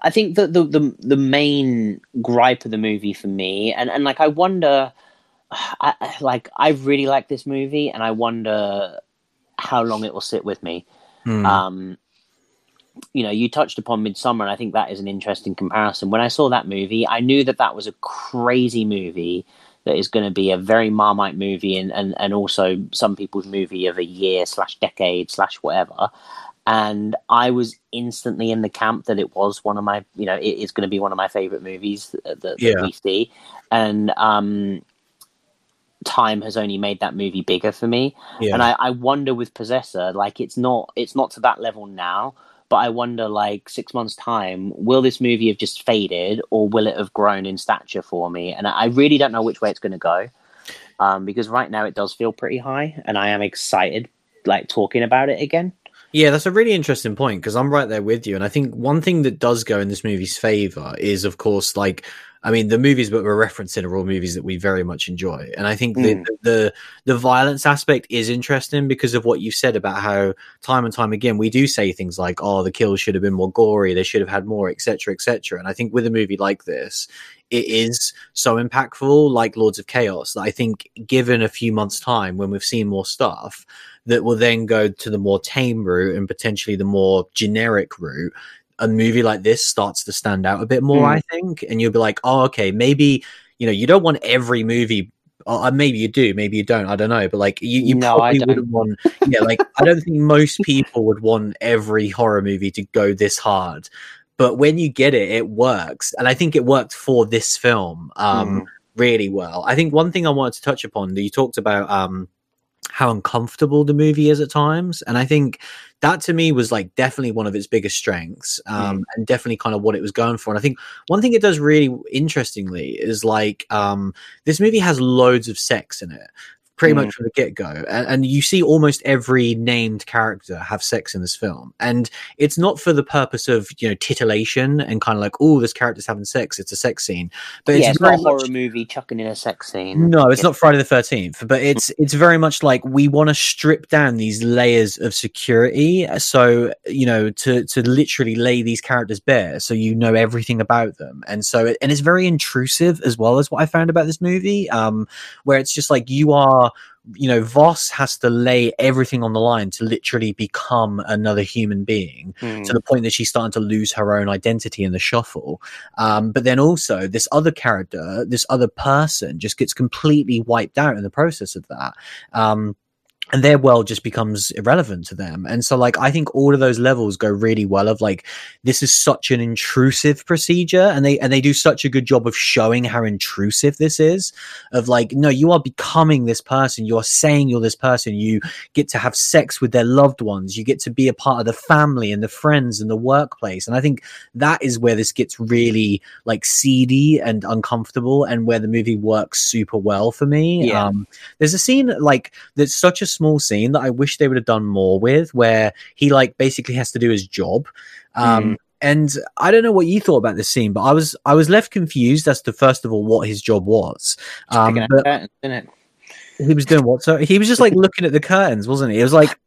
i think that the, the the main gripe of the movie for me and and like i wonder I- like i really like this movie and i wonder how long it will sit with me Hmm. um, you know, you touched upon Midsommar, and I think that is an interesting comparison. When I saw that movie, I knew that that was a crazy movie that is going to be a very Marmite movie, and, and, and also some people's movie of a year slash decade slash whatever. And I was instantly in the camp that it was one of my, you know, it is going to be one of my favorite movies that, that Yeah. we see. And um, time has only made that movie bigger for me. Yeah. And I, I wonder with Possessor, like it's not it's not to that level now, but I wonder like six months time, will this movie have just faded or will it have grown in stature for me? And I really don't know which way it's going to go, um, because right now it does feel pretty high, and I am excited like talking about it again. Yeah, that's a really interesting point because I'm right there with you. And I think one thing that does go in this movie's favor is, of course, like, I mean, the movies that we're referencing are all movies that we very much enjoy. And I think Mm. the, the, the violence aspect is interesting because of what you said about how time and time again, we do say things like, oh, the kills should have been more gory. They should have had more, etc., etc. And I think with a movie like this, it is so impactful, like Lords of Chaos, that I think given a few months' time when we've seen more stuff, that will then go to the more tame route and potentially the more generic route. A movie like this starts to stand out a bit more, Mm. I think, and you'll be like, oh, okay, maybe you know, you don't want every movie. Or maybe you do, maybe you don't. I don't know, but like you, you No, I probably wouldn't want. Yeah, like I don't think most people would want every horror movie to go this hard. But when you get it, it works, and I think it worked for this film um, Mm. really well. I think one thing I wanted to touch upon that you talked about um, how uncomfortable the movie is at times, and I think that to me was like definitely one of its biggest strengths, um, and definitely kind of what it was going for. And I think one thing it does really interestingly is like um, this movie has loads of sex in it. Pretty Mm. much from the get go, and, and you see almost every named character have sex in this film, and it's not for the purpose of you know titillation and kind of like oh this character's having sex, it's a sex scene, but yeah, it's it's not a horror movie chucking in a sex scene. no, it's Yeah. not Friday the Thirteenth, but it's it's very much like we want to strip down these layers of security, so you know to to literally lay these characters bare, so you know everything about them, and so it, and it's very intrusive as well as what I found about this movie, um, where it's just like you are. You know, Voss has to lay everything on the line to literally become another human being Mm. to the point that she's starting to lose her own identity in the shuffle. Um, but then also, this other character, this other person, just gets completely wiped out in the process of that. Um, and their world just becomes irrelevant to them. And so, like, I think all of those levels go really well. Of like, this is such an intrusive procedure, and they and they do such a good job of showing how intrusive this is. Of like, no, you are becoming this person. You are saying you're this person. You get to have sex with their loved ones. You get to be a part of the family and the friends and the workplace. And I think that is where this gets really like seedy and uncomfortable, and where the movie works super well for me. Yeah. Um, there's a scene like that's such a small scene that I wish they would have done more with, where he like basically has to do his job. Um, Mm. And I don't know what you thought about this scene, but I was I was left confused as to first of all what his job was. Um, but curtains, isn't it? he was doing what? So he was just like <laughs> looking at the curtains, wasn't he? It was like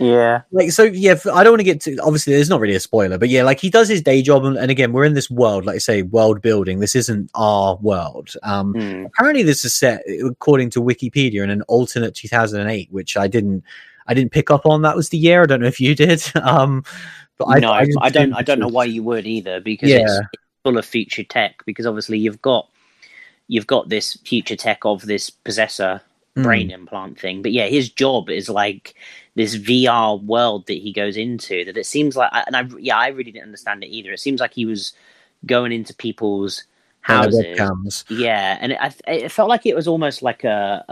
Yeah. like so yeah I don't want to get to obviously there's not really a spoiler but yeah like he does his day job and, and again we're in this world like I say world building this isn't our world um Mm. apparently this is set according to wikipedia in an alternate 2008 which i didn't i didn't pick up on that was the year i don't know if you did <laughs> um but I, no, I, I don't. I don't know why you would either, because Yeah. it's full of future tech. Because obviously you've got you've got this future tech of this possessor Mm. brain implant thing. But yeah, his job is like this VR world that he goes into. That it seems like, and I yeah, I really didn't understand it either. It seems like he was going into people's houses. Yeah, and it, it felt like it was almost like a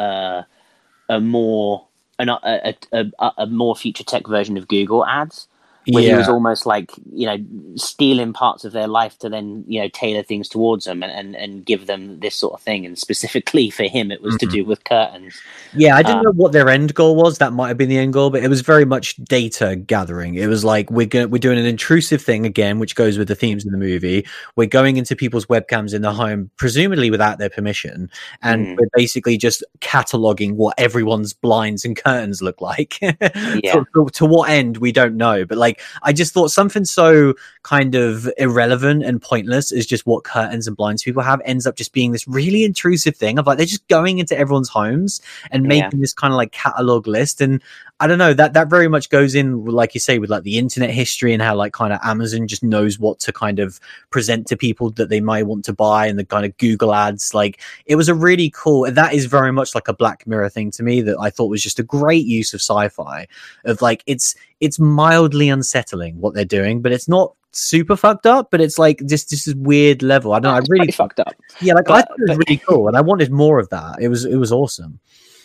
a, a more an, a, a, a, a more future tech version of Google Ads, where he was almost like you know stealing parts of their life to then you know tailor things towards them and, and, and give them this sort of thing. And specifically for him, it was to Mhm. do with curtains. Yeah, I didn't Um, know what their end goal was. That might have been the end goal, but it was very much data gathering. It was like we're going we're doing an intrusive thing again, which goes with the themes of the movie. We're going into people's webcams in the home, presumably without their permission, and Mm. we're basically just cataloging what everyone's blinds and curtains look like. <laughs> Yeah. To- to, to what end we don't know, but like I just thought something so kind of irrelevant and pointless as just what curtains and blinds people have ends up just being this really intrusive thing of like they're just going into everyone's homes and Yeah. making this kind of like catalog list and I don't know that that very much goes in, like you say, with like the internet history and how like kind of Amazon just knows what to kind of present to people that they might want to buy and the kind of Google ads. Like it was a really cool. That is very much like a Black Mirror thing to me that I thought was just a great use of sci-fi. Of like it's it's mildly unsettling what they're doing, but it's not super fucked up, but it's like this this is weird level. I don't know. I really fucked up. Yeah, like but, I thought it was but, really cool, and I wanted more of that. It was it was awesome.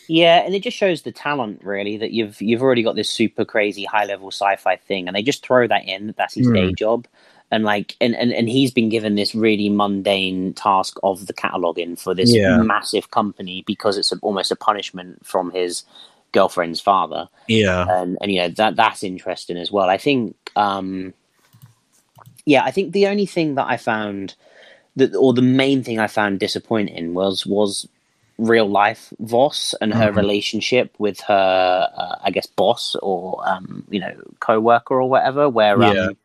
Yeah, and it just shows the talent really that you've you've already got this super crazy high level sci-fi thing, and they just throw that in. That's his mm. day job, and like and, and and he's been given this really mundane task of the cataloging for this yeah. massive company because it's a, almost a punishment from his girlfriend's father. Yeah, and and you know that that's interesting as well. I think, um yeah, I think the only thing that I found that, or the main thing I found disappointing was was real life Voss and her mm-hmm. relationship with her, uh, I guess, boss or um, you know, co-worker or whatever. Where yeah. um,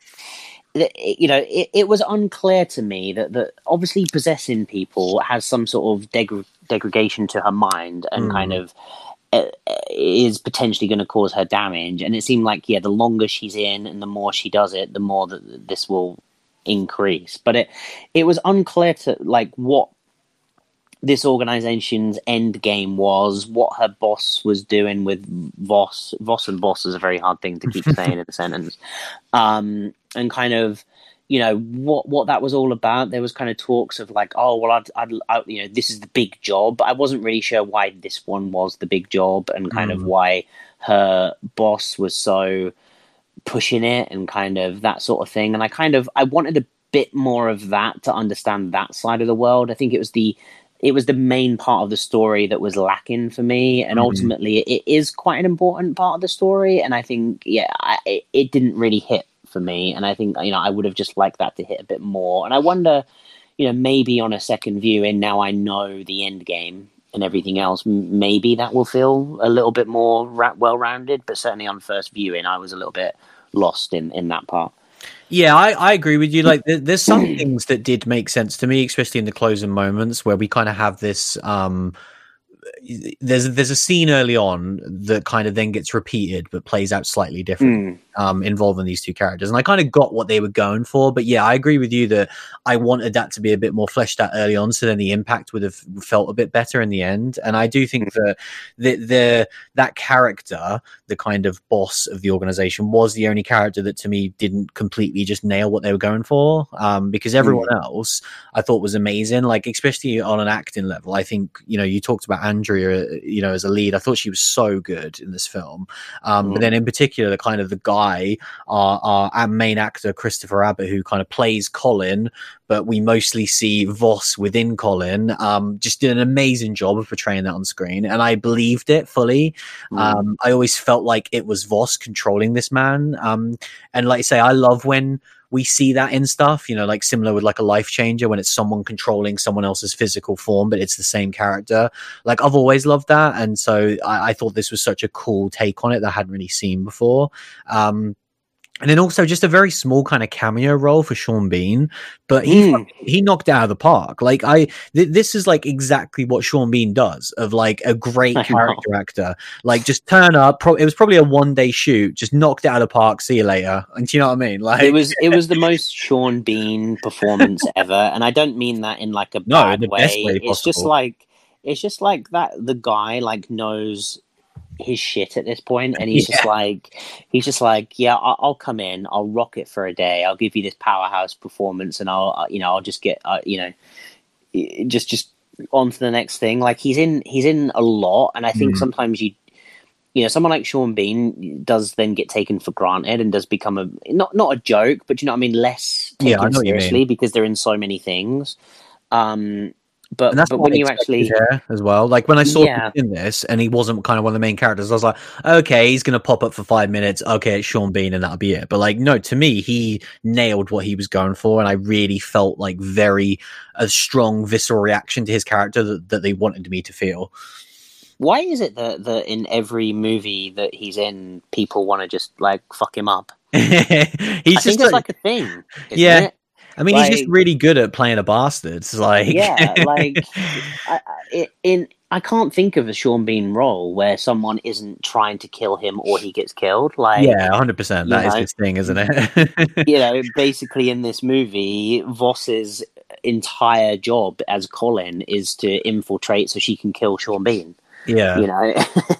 you know, it, it, was unclear to me that that obviously possessing people has some sort of deg- degradation to her mind and mm. kind of uh, is potentially going to cause her damage. And it seemed like yeah, the longer she's in and the more she does it, the more that this will increase. But it it was unclear to like what this organization's end game was, what her boss was doing with Voss. Voss and boss is a very hard thing to keep <laughs> saying in a sentence. Um, and kind of, you know, what what that was all about. There was kind of talks of like, oh, well, I'd, I'd, I, you know, this is the big job. But I wasn't really sure why this one was the big job and kind mm. of why her boss was so pushing it and kind of that sort of thing. And I kind of I wanted a bit more of that to understand that side of the world. I think it was the it was the main part of the story that was lacking for me and mm-hmm. ultimately it is quite an important part of the story and i think yeah I, it, it didn't really hit for me and i think you know i would have just liked that to hit a bit more and i wonder you know maybe on a second view and now i know the end game and everything else maybe that will feel a little bit more ra- well rounded but certainly on first viewing i was a little bit lost in in that part yeah, I, I agree with you. Like, there, there's some things that did make sense to me, especially in the closing moments where we kind of have this um, there's there's a scene early on that kind of then gets repeated but plays out slightly different mm. um, involving these two characters and i kind of got what they were going for but yeah i agree with you that i wanted that to be a bit more fleshed out early on so then the impact would have felt a bit better in the end and i do think hmm. that the, the that character the kind of boss of the organization was the only character that to me didn't completely just nail what they were going for um, because everyone mm. else i thought was amazing like especially on an acting level i think you know you talked about Andrea, you know, as a lead. I thought she was so good in this film. Um, mm. But then, in particular, the kind of the guy, our, our, our main actor Christopher Abbott, who kind of plays Colin, but we mostly see Voss within Colin. Um, just did an amazing job of portraying that on screen, and I believed it fully. Mm. Um, I always felt like it was Voss controlling this man. Um, and like I say, I love when we see that in stuff, you know, like similar with like a life changer when it's someone controlling someone else's physical form, but it's the same character. Like I've always loved that. And so I, I thought this was such a cool take on it that I hadn't really seen before. Um, and then also just a very small kind of cameo role for Sean Bean, but he mm. he knocked out of the park. Like I, th- this is like exactly what Sean Bean does of like a great character actor. Like just turn up. Pro- it was probably a one day shoot. Just knocked out of the park. See you later. And <laughs> do you know what I mean? Like it was it was the most Sean Bean performance <laughs> ever, and I don't mean that in like a no, bad way. way it's just like it's just like that. The guy like knows his shit at this point, and he's <laughs> yeah. just like, he's just like, yeah, I'll, I'll, come in, I'll rock it for a day, I'll give you this powerhouse performance, and I'll, uh, you know, I'll just get, uh, you know, just just on to the next thing. Like he's in, he's in a lot, and I think mm. sometimes you, you know, someone like Sean Bean does then get taken for granted and does become a not not a joke, but you know what I mean, less taken yeah, seriously because they're in so many things. Um, but but when you actually as well, like when I saw yeah. him in this and he wasn't kind of one of the main characters, I was like, okay, he's gonna pop up for five minutes. Okay, it's Sean Bean, and that'll be it. But like, no, to me, he nailed what he was going for, and I really felt like very a strong visceral reaction to his character that, that they wanted me to feel. Why is it that that in every movie that he's in, people want to just like fuck him up? <laughs> he's I just think it's like a thing. yeah, it? I mean, like, he's just really good at playing a bastard. It's like, yeah, like <laughs> I, I, in I can't think of a Sean Bean role where someone isn't trying to kill him or he gets killed. Like, yeah, hundred percent. That is know, his thing, isn't it? you know, <laughs> basically in this movie, Voss's entire job as Colin is to infiltrate so she can kill Sean Bean. Yeah, you know,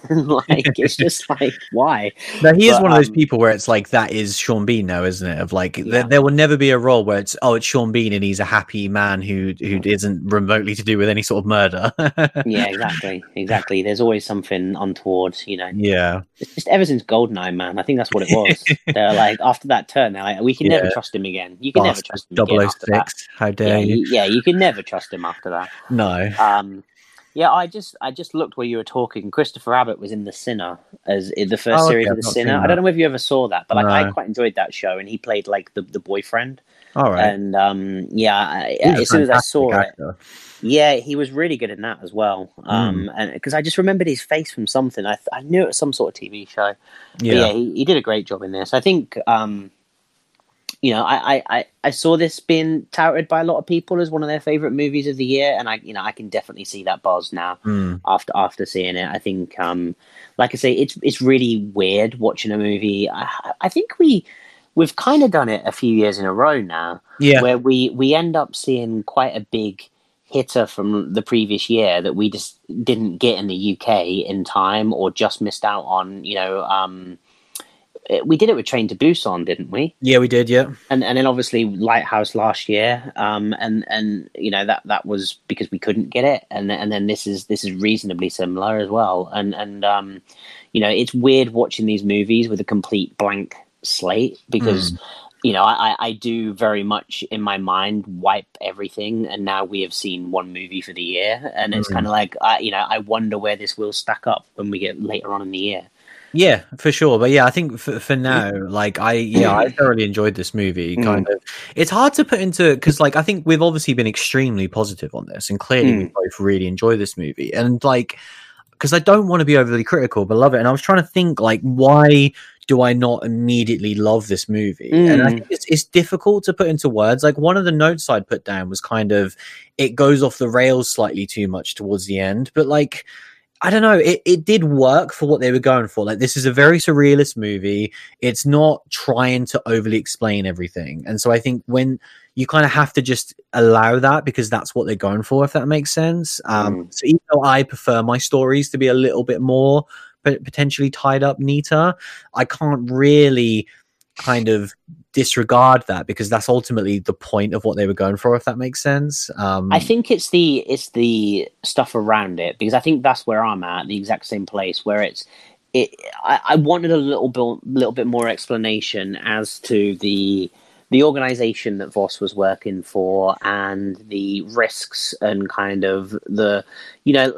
<laughs> like it's <laughs> just like why? No, he is But, one of those um, people where it's like that is Sean Bean now, isn't it? Of like Yeah. there, there will never be a role where it's oh it's Sean Bean and he's a happy man who who isn't remotely to do with any sort of murder. <laughs> Yeah, exactly, exactly. There's always something untoward, you know. yeah, It's just ever since Goldeneye, man. I think that's what it was. they're like after that turn, they're like, we can never trust him again. You can never trust him Double again after that. Six. How dare you? you, yeah, you can never trust him after that. No. Um, yeah, I just I just looked where you were talking. Christopher Abbott was in The Sinner as in the first Oh, okay, series of The Sinner. I don't know if you ever saw that, but like, I quite enjoyed that show, and he played like the, the boyfriend. All right. And um, yeah, I, as soon as I saw it, yeah, he was really good in that as well. Um, and because I just remembered his face from something, I th- I knew it was some sort of TV show. But yeah, Yeah. he, he did a great job in this. I think, um, you know, I, I, I, saw this being touted by a lot of people as one of their favorite movies of the year, and I, you know, I can definitely see that buzz now Mm. after after seeing it. I think, um, like I say, it's it's really weird watching a movie. I, I think we we've kind of done it a few years in a row now, Yeah. where we we end up seeing quite a big hitter from the previous year that we just didn't get in the UK in time or just missed out on. You know, um, we did it with Train to Busan, didn't we? Yeah, we did. Yeah. And and then obviously Lighthouse last year, um, and and you know that that was because we couldn't get it, and and then this is this is reasonably similar as well, and and um, you know it's weird watching these movies with a complete blank slate because. You know, I, I- I do very much in my mind wipe everything, and now we have seen one movie for the year, and it's Mm. kind of like, I, you know, I wonder where this will stack up when we get later on in the year. Yeah, for sure. But yeah, I think for, for now, like I, yeah, I thoroughly enjoyed this movie. Mm. Kind of, it's hard to put into because, like, I think we've obviously been extremely positive on this, and clearly we Mm. both really enjoy this movie. And like, because I don't want to be overly critical, but love it. And I was trying to think, like, why do I not immediately love this movie? And I Mm. think it's it's difficult to put into words. Like one of the notes I'd put down was kind of it goes off the rails slightly too much towards the end, but like. I don't know. It, it did work for what they were going for. Like, this is a very surrealist movie. It's not trying to overly explain everything. And so I think when you kind of have to just allow that because that's what they're going for, if that makes sense. Um, Mm. So even though I prefer my stories to be a little bit more pot- potentially tied up neater, I can't really kind of disregard that because that's ultimately the point of what they were going for, if that makes sense. Um, I think it's the it's the stuff around it because I think that's where I'm at the exact same place where it's it. I, I wanted a little bit little bit more explanation as to the the organization that Voss was working for and the risks and kind of the you know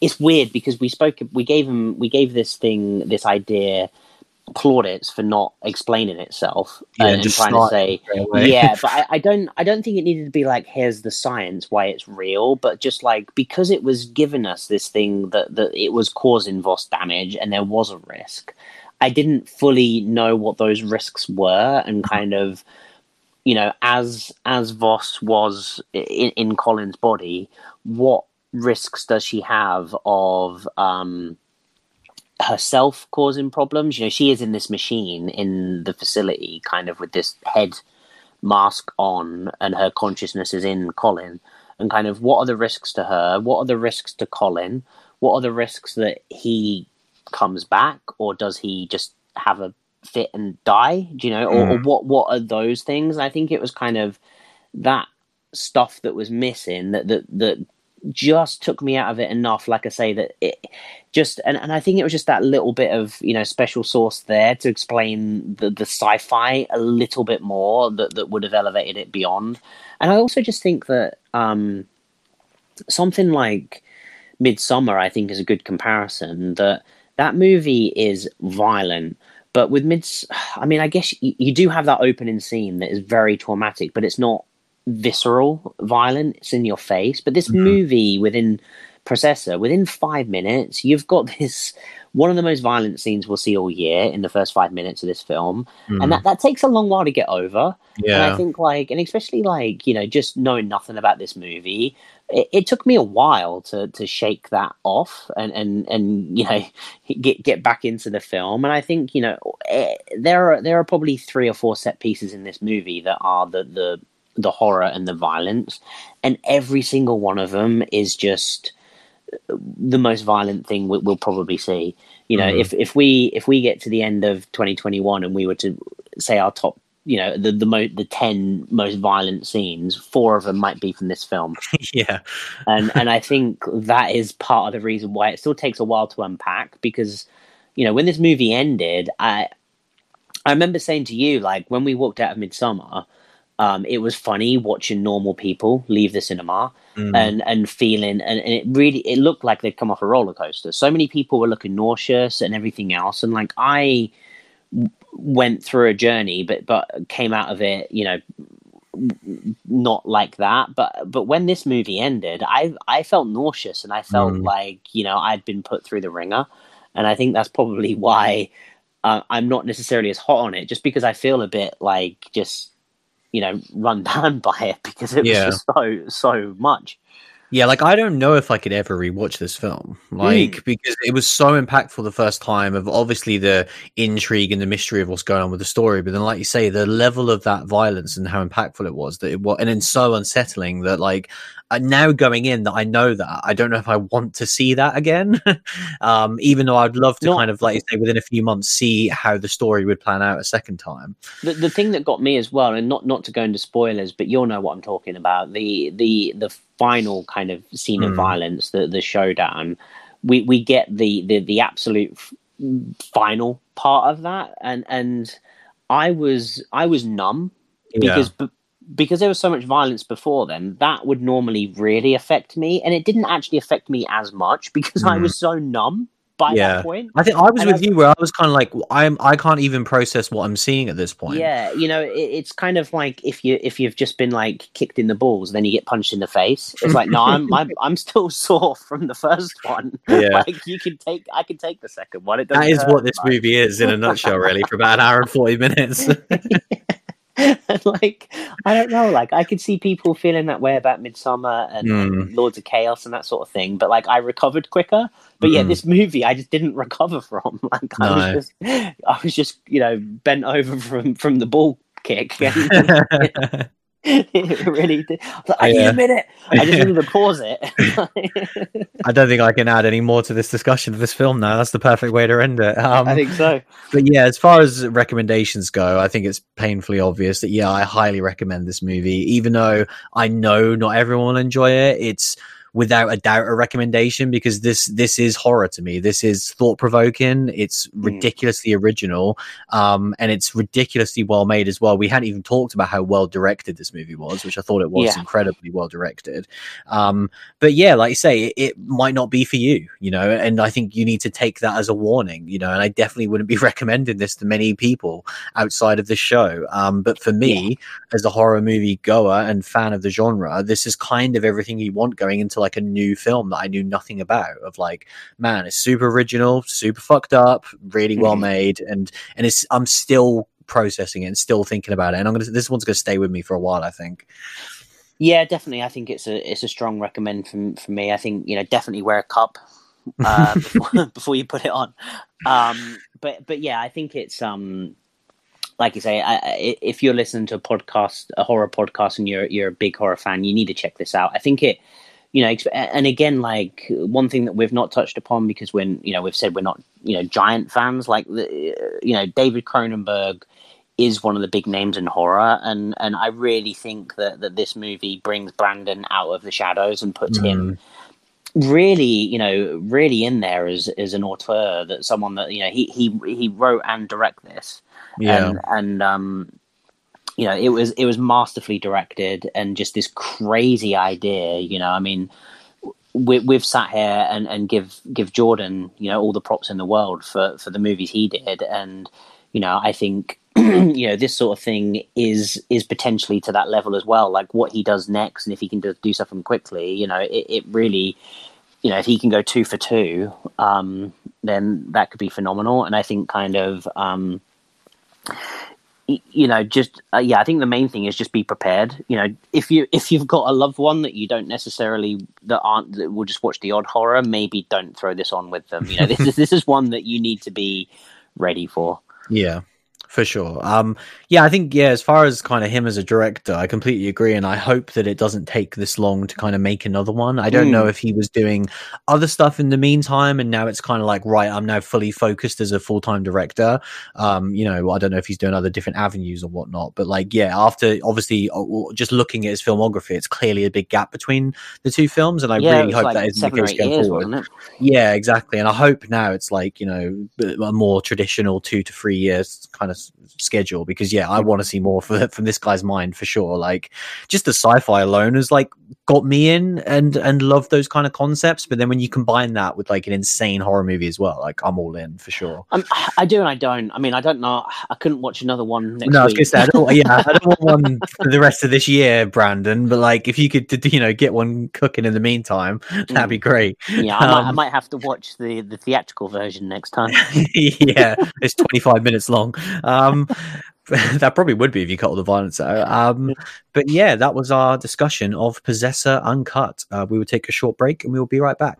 it's weird because we spoke we gave him we gave this thing this idea plaudits for not explaining itself Yeah, and, trying to say yeah but I, I don't i don't think it needed to be like here's the science why it's real but just like because it was giving us this thing that that it was causing voss damage and there was a risk i didn't fully know what those risks were and kind of you know as as voss was in, in colin's body what risks does she have of um herself causing problems. You know, she is in this machine in the facility, kind of with this head mask on, and her consciousness is in Colin. And kind of, what are the risks to her? What are the risks to Colin? What are the risks that he comes back, or does he just have a fit and die? Do you know, or, or mm-hmm. what? What are those things? And I think it was kind of that stuff that was missing that that that just took me out of it enough like i say that it just and, and i think it was just that little bit of you know special sauce there to explain the the sci-fi a little bit more that that would have elevated it beyond. And i also just think that um something like Midsommar i think is a good comparison that that movie is violent but with mids i mean i guess you, you do have that opening scene that is very traumatic but it's not visceral violent it's in your face but this Mhm. movie within Possessor within five minutes you've got this one of the most violent scenes we'll see all year in the first five minutes of this film mm. and that, that takes a long while to get over yeah. and i think like and especially like you know just knowing nothing about this movie it, it, took me a while to to shake that off and and and <laughs> you know get get back into the film and i think you know eh, there are there are probably three or four set pieces in this movie that are the the the horror and the violence and every single one of them is just the most violent thing we, will probably see. You know, mm. if if we if we get to the end of 2021 and we were to say our top, you know, the the mo- the 10 most violent scenes, four of them might be from this film. <laughs> yeah, and and I think that is part of the reason why it still takes a while to unpack because, you know, when this movie ended, I I remember saying to you like when we walked out of Midsommar um, it was funny watching normal people leave the cinema mm. and and feeling and, and, it really it looked like they'd come off a roller coaster. So many people were looking nauseous and everything else, and like I w- went through a journey, but but came out of it, you know, not like that. But but when this movie ended, I I felt nauseous and I felt mm. like you know I'd been put through the ringer, and I think that's probably <laughs> why. Uh, I'm not necessarily as hot on it, just because I feel a bit like just you know run <laughs> down by it because it was yeah. just so so much. Yeah, like I don't know if I could ever rewatch this film, like mm. because it was so impactful the first time of obviously the intrigue and the mystery of what's going on with the story, but then like you say, the level of that violence and how impactful it was that it was, and then so unsettling that like uh, now going in that I know that I don't know if I want to see that again. <laughs> um, even though I'd love to Not, kind of like you say within a few months see how the story would plan out a second time. The the thing that got me as well, and not not to go into spoilers, but you'll know what I'm talking about. The the the final kind of scene mm. of hmm. violence, the the showdown. We we get the the the absolute final part of that, and and I was I was numb because. Yeah because there was so much violence before then, that would normally really affect me, and it didn't actually affect me as much because mm. I was so numb by yeah. that point. I think I was and with I, you where I was kind of like I'm I can't even process what I'm seeing at this point. Yeah, you know, it, it's kind of like if you if you've just been like kicked in the balls, then you get punched in the face. It's like no, I'm I'm, <laughs> I'm still <laughs> sore from the first one. <laughs> Yeah, like you can take I can take the second one. It that is what this movie is in a nutshell, really, for about an hour and forty minutes. <laughs> like I don't know, like I could see people feeling that way about Midsommar and, mm. and, Lords of Chaos and that sort of thing, but like I recovered quicker. But mm. yeah, this movie I just didn't <laughs> recover from. Like no. I was just, I was just you know bent over from from the ball kick. <laughs> And, it <laughs> really did. I was like, I yeah. need a minute. I just needed to pause it. <laughs> I don't think I can add any more to this discussion of this film now. That's the perfect way to end it. Um, I think so. But yeah, as far as recommendations go, I think it's painfully obvious that yeah, I highly recommend this movie. Even though I know not everyone will enjoy it, it's without a doubt a recommendation because this this is horror to me. This is thought provoking. It's hmm. ridiculously mm. original, um, and it's ridiculously well made as well. We hadn't even talked about how well directed this movie was, which I thought it was yeah. incredibly well directed. Um, but yeah, like you say, it, it, might not be for you, you know, and I think you need to take that as a warning, you know. And I definitely wouldn't be <laughs> recommending this to many people outside of the show. Um, but for me, yeah. as a horror movie goer and fan of the genre, this is kind of everything you want going into like a new film that I knew nothing about. Of like, man, it's super original, super fucked up, really well mm-hmm. made, and and it's I'm still processing it and still thinking about it. And I'm gonna this one's gonna stay with me for a while. I think. Yeah, definitely. I think it's a it's a strong recommend from for me. I think you know definitely wear a cup uh, <laughs> before, <laughs> before, you put it on. Um, but but yeah, I think it's um like you say, I, I, if you're listening to a podcast, a horror podcast, and you're you're a big horror fan, you need to check this out. I think it you know, and again, like one thing that we've not touched upon because when you know we've said we're not you know giant fans, like the, you know David Cronenberg is one of the big names in horror, and and I really think that that this movie brings Brandon out of the shadows and puts mm. him really you know really in there as as an auteur that someone that you know he he he wrote and direct this yeah and, and um you know, it was it was masterfully directed and just this crazy idea. You know, I mean, we, we've sat here and, and give give Jordan, you know, all the props in the world for for the movies he did, and you know, I think <clears throat> you know this sort of thing is is potentially to that level as well. Like what he does next, and if he can do, do something quickly, you know, it, it really you know, if he can go two for two, um, then that could be phenomenal. And I think kind of, um, you know, just uh, yeah, I think the main thing is just be prepared. You know, if you if you've got a loved one that you don't necessarily that aren't that will just watch the odd horror, maybe don't throw this on with them. You know, <laughs> this is this is one that you need to be ready for. Yeah for sure. Um, yeah, I think yeah, as far as kind of him as a director, I completely agree, and I hope that it doesn't take this long to kind of make another one. I don't mm. know if he was doing other stuff in the meantime, and now it's kind of like right, I'm now fully focused as a full time director. Um, you know, I don't know if he's doing other different avenues or whatnot, but like yeah, after obviously uh, just looking at his filmography, it's clearly a big gap between the two films, and I yeah, really hope like that isn't the case going forward. Yeah, exactly, and I hope now it's like you know a more traditional two to three years kind of schedule because yeah, I want to see more for, <laughs> from this guy's mind for sure. Like just the sci-fi alone is like got me in and and love those kind of concepts. But then when you combine that with like an insane horror movie as well, like I'm all in for sure. Um, I do and I don't. I mean, I don't know. I couldn't watch another one next no, week. I was say, I don't, yeah, I don't want one <laughs> for the rest of this year, Brandon. But like, if you could, you know, get one cooking in the meantime, <laughs> that'd be mm. great. Yeah, I, um, might, I might have to watch the the theatrical version next time. <laughs> yeah, it's 25 minutes long. Um, <laughs> that probably would be if you cut all the violence out. Um, but yeah, that was our discussion of Possessor Uncut. Uh, we will take a short break and we will be right back.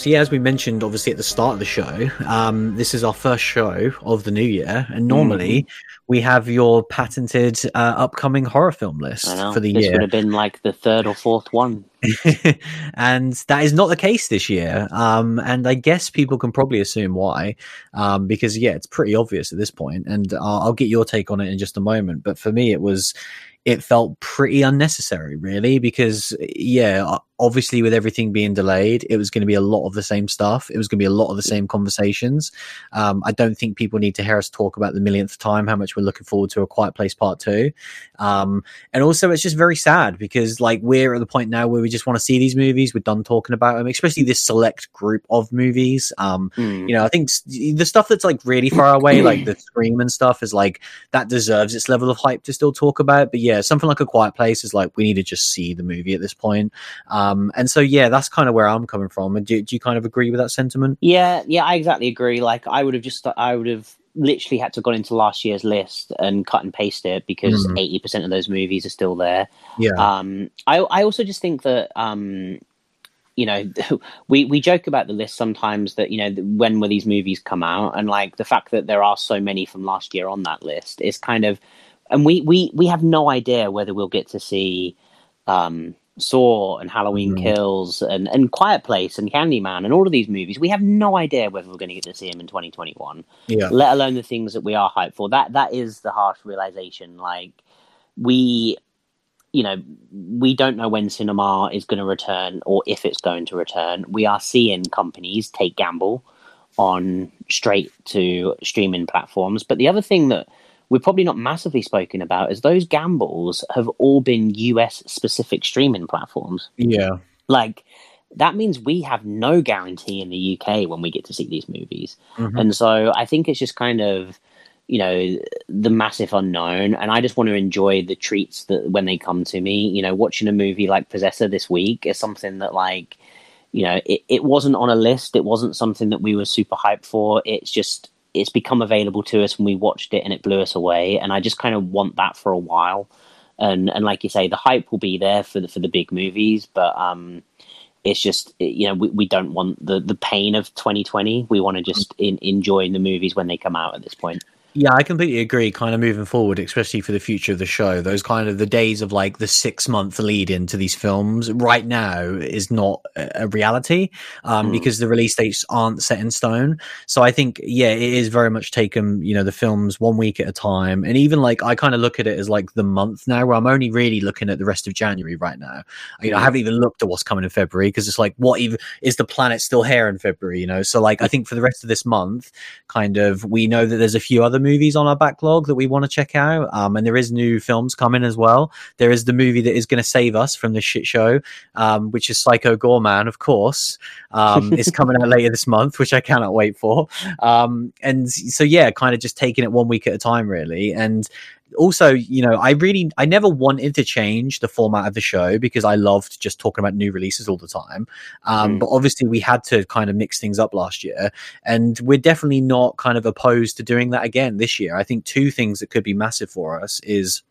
So yeah, as we mentioned, obviously at the start of the show, um, this is our first show of the new year, and normally mm. we have your patented uh, upcoming horror film list for the this year. This would have been like the third or fourth one, <laughs> and that is not the case this year. Um, and I guess people can probably assume why, um, because yeah, it's pretty obvious at this point, and I'll, I'll get your take on it in just a moment. But for me, it was it felt pretty unnecessary, really, because yeah, obviously with everything being delayed, it was going to be a lot of the same stuff. It was going to be a lot of the same conversations. Um, I don't think people need to hear us talk about the millionth time how much we're looking forward to a Quiet Place Part Two. Um, and also, it's just very sad because like we're at the point now where we just want to see these movies. We're done talking about them, especially this select group of movies. Um, mm. You know, I think the stuff that's like really far away, like the <clears throat> Scream and stuff, is like that deserves its level of hype to still talk about. But yeah, something like a Quiet Place is like we need to just see the movie at this point. Um, um, and so, yeah, that's kind of where I'm coming from. And do, do you kind of agree with that sentiment? Yeah, yeah, I exactly agree. Like, I would have just, I would have literally had to go into last year's list and cut and paste it because mm. 80% of those movies are still there. Yeah. Um, I, I also just think that, um, you know, <laughs> we, we joke about the list sometimes that, you know, when will these movies come out? And like the fact that there are so many from last year on that list is kind of, and we, we, we have no idea whether we'll get to see, um, Saw and Halloween mm. Kills and, and Quiet Place and Candyman and all of these movies, we have no idea whether we're going to get to see them in 2021. Yeah. Let alone the things that we are hyped for. That that is the harsh realization. Like we, you know, we don't know when cinema is going to return or if it's going to return. We are seeing companies take gamble on straight to streaming platforms. But the other thing that we're probably not massively spoken about is those gambles have all been US specific streaming platforms. Yeah. Like that means we have no guarantee in the UK when we get to see these movies. Mm-hmm. And so I think it's just kind of you know the massive unknown and i just want to enjoy the treats that when they come to me you know watching a movie like possessor this week is something that like you know it, it wasn't on a list it wasn't something that we were super hyped for it's just it's become available to us and we watched it and it blew us away. And I just kind of want that for a while. And and like you say, the hype will be there for the for the big movies, but um, it's just you know we, we don't want the the pain of 2020. We want to just in, enjoy the movies when they come out at this point. Yeah, I completely agree. Kind of moving forward, especially for the future of the show, those kind of the days of like the six month lead into these films right now is not a reality um, mm. because the release dates aren't set in stone. So I think, yeah, it is very much taken, you know, the films one week at a time. And even like I kind of look at it as like the month now where I'm only really looking at the rest of January right now. You know, I haven't even looked at what's coming in February because it's like, what even is the planet still here in February, you know? So like, I think for the rest of this month, kind of, we know that there's a few other movies on our backlog that we want to check out. Um, and there is new films coming as well. There is the movie that is going to save us from this shit show, um, which is Psycho Goreman, of course. Um, <laughs> it's coming out later this month, which I cannot wait for. Um, and so yeah, kind of just taking it one week at a time, really. And also, you know, I really, I never wanted to change the format of the show because I loved just talking about new releases all the time. Um, mm. But obviously, we had to kind of mix things up last year, and we're definitely not kind of opposed to doing that again this year. I think two things that could be massive for us is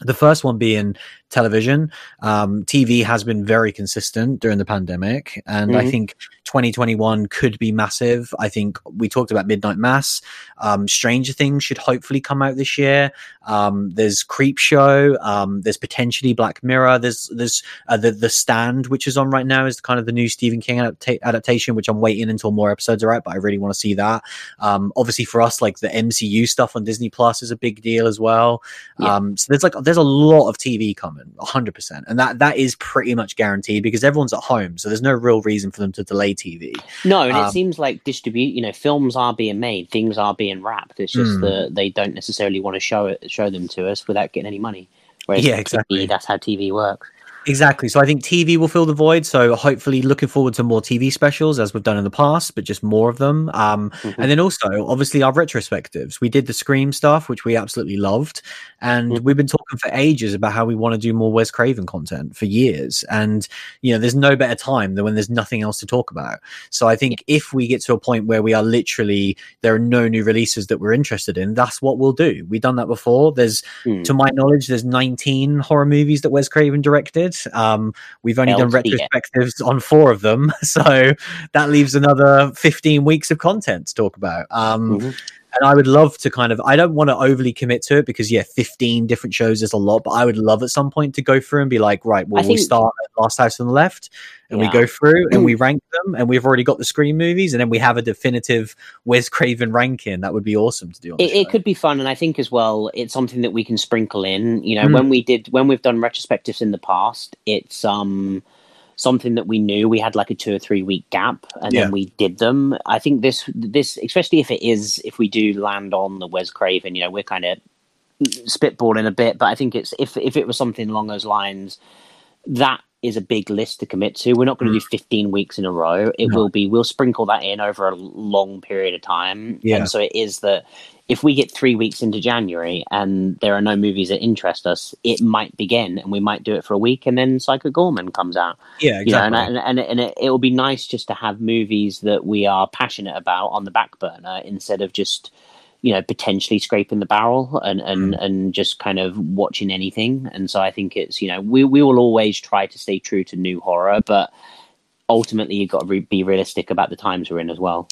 the first one being television. Um, TV has been very consistent during the pandemic, and mm-hmm. I think 2021 could be massive. I think we talked about Midnight Mass. Um, Stranger Things should hopefully come out this year. Um, there's Creepshow. Um, there's potentially Black Mirror. There's there's uh, the the Stand, which is on right now, is kind of the new Stephen King adapta- adaptation, which I'm waiting until more episodes are out. But I really want to see that. Um, obviously, for us, like the MCU stuff on Disney Plus is a big deal as well. Yeah. Um, so there's like there's a lot of TV coming, 100, percent and that that is pretty much guaranteed because everyone's at home, so there's no real reason for them to delay TV. No, and um, it seems like distribute. You know, films are being made, things are being wrapped. It's just mm. that they don't necessarily want to show it, show them to us without getting any money. Whereas yeah, exactly. TV, that's how TV works. Exactly. So I think TV will fill the void. So hopefully, looking forward to more TV specials as we've done in the past, but just more of them. Um, mm-hmm. And then also, obviously, our retrospectives. We did the Scream stuff, which we absolutely loved, and mm-hmm. we've been talking for ages about how we want to do more Wes Craven content for years. And you know, there's no better time than when there's nothing else to talk about. So I think if we get to a point where we are literally there are no new releases that we're interested in, that's what we'll do. We've done that before. There's, mm. to my knowledge, there's 19 horror movies that Wes Craven directed. Um, we've only done retrospectives on four of them, <laughs> so that leaves another 15 weeks of content to talk about. Um, mm-hmm. And I would love to kind of, I don't want to overly commit to it because, yeah, 15 different shows is a lot, but I would love at some point to go through and be like, right, well, think, we start at Last House on the Left and yeah. we go through and we <clears throat> rank them and we've already got the Scream movies and then we have a definitive Wes Craven ranking. That would be awesome to do. It, it, could be fun. And I think as well, it's something that we can sprinkle in. You know, mm. when we did, when we've done retrospectives in the past, it's, um, something that we knew we had like a two or three week gap and yeah. then we did them i think this this especially if it is if we do land on the wes craven you know we're kind of spitballing a bit but i think it's if if it was something along those lines that is a big list to commit to. We're not going to mm. do 15 weeks in a row. It no. will be, we'll sprinkle that in over a long period of time. Yeah. And so it is that if we get three weeks into January and there are no movies that interest us, it might begin and we might do it for a week and then Psycho Goreman comes out. Yeah, exactly. You know, and, and, and it, it will be nice just to have movies that we are passionate about on the back burner instead of just you know potentially scraping the barrel and and mm. and just kind of watching anything and so i think it's you know we we will always try to stay true to new horror but ultimately you've got to re- be realistic about the times we're in as well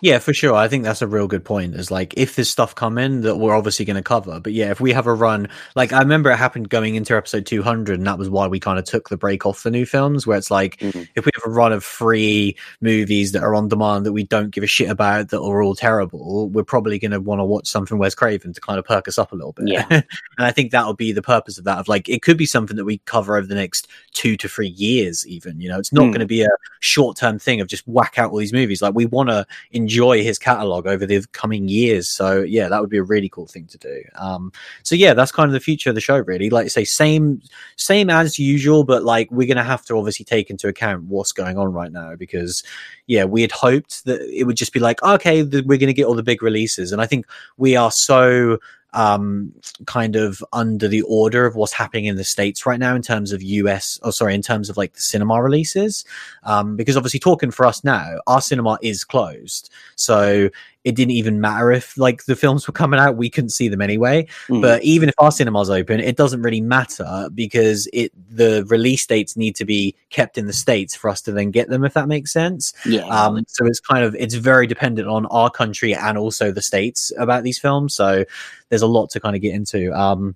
yeah, for sure. I think that's a real good point. Is like if there's stuff coming that we're obviously going to cover, but yeah, if we have a run, like I remember it happened going into episode 200, and that was why we kind of took the break off the new films, where it's like mm-hmm. if we have a run of free movies that are on demand that we don't give a shit about that are all terrible, we're probably going to want to watch something Wes Craven to kind of perk us up a little bit. Yeah, <laughs> and I think that will be the purpose of that. Of like, it could be something that we cover over the next two to three years, even. You know, it's not mm. going to be a short term thing of just whack out all these movies. Like we want to enjoy his catalog over the coming years. So yeah, that would be a really cool thing to do. Um, so yeah, that's kind of the future of the show, really. Like I say, same same as usual, but like we're gonna have to obviously take into account what's going on right now because yeah, we had hoped that it would just be like okay, we're gonna get all the big releases, and I think we are so um, kind of under the order of what's happening in the states right now in terms of US, or oh, sorry, in terms of like the cinema releases. Um, because obviously, talking for us now, our cinema is closed, so it didn't even matter if like the films were coming out we couldn't see them anyway mm. but even if our cinema's open it doesn't really matter because it the release dates need to be kept in the states for us to then get them if that makes sense yeah um, so it's kind of it's very dependent on our country and also the states about these films so there's a lot to kind of get into um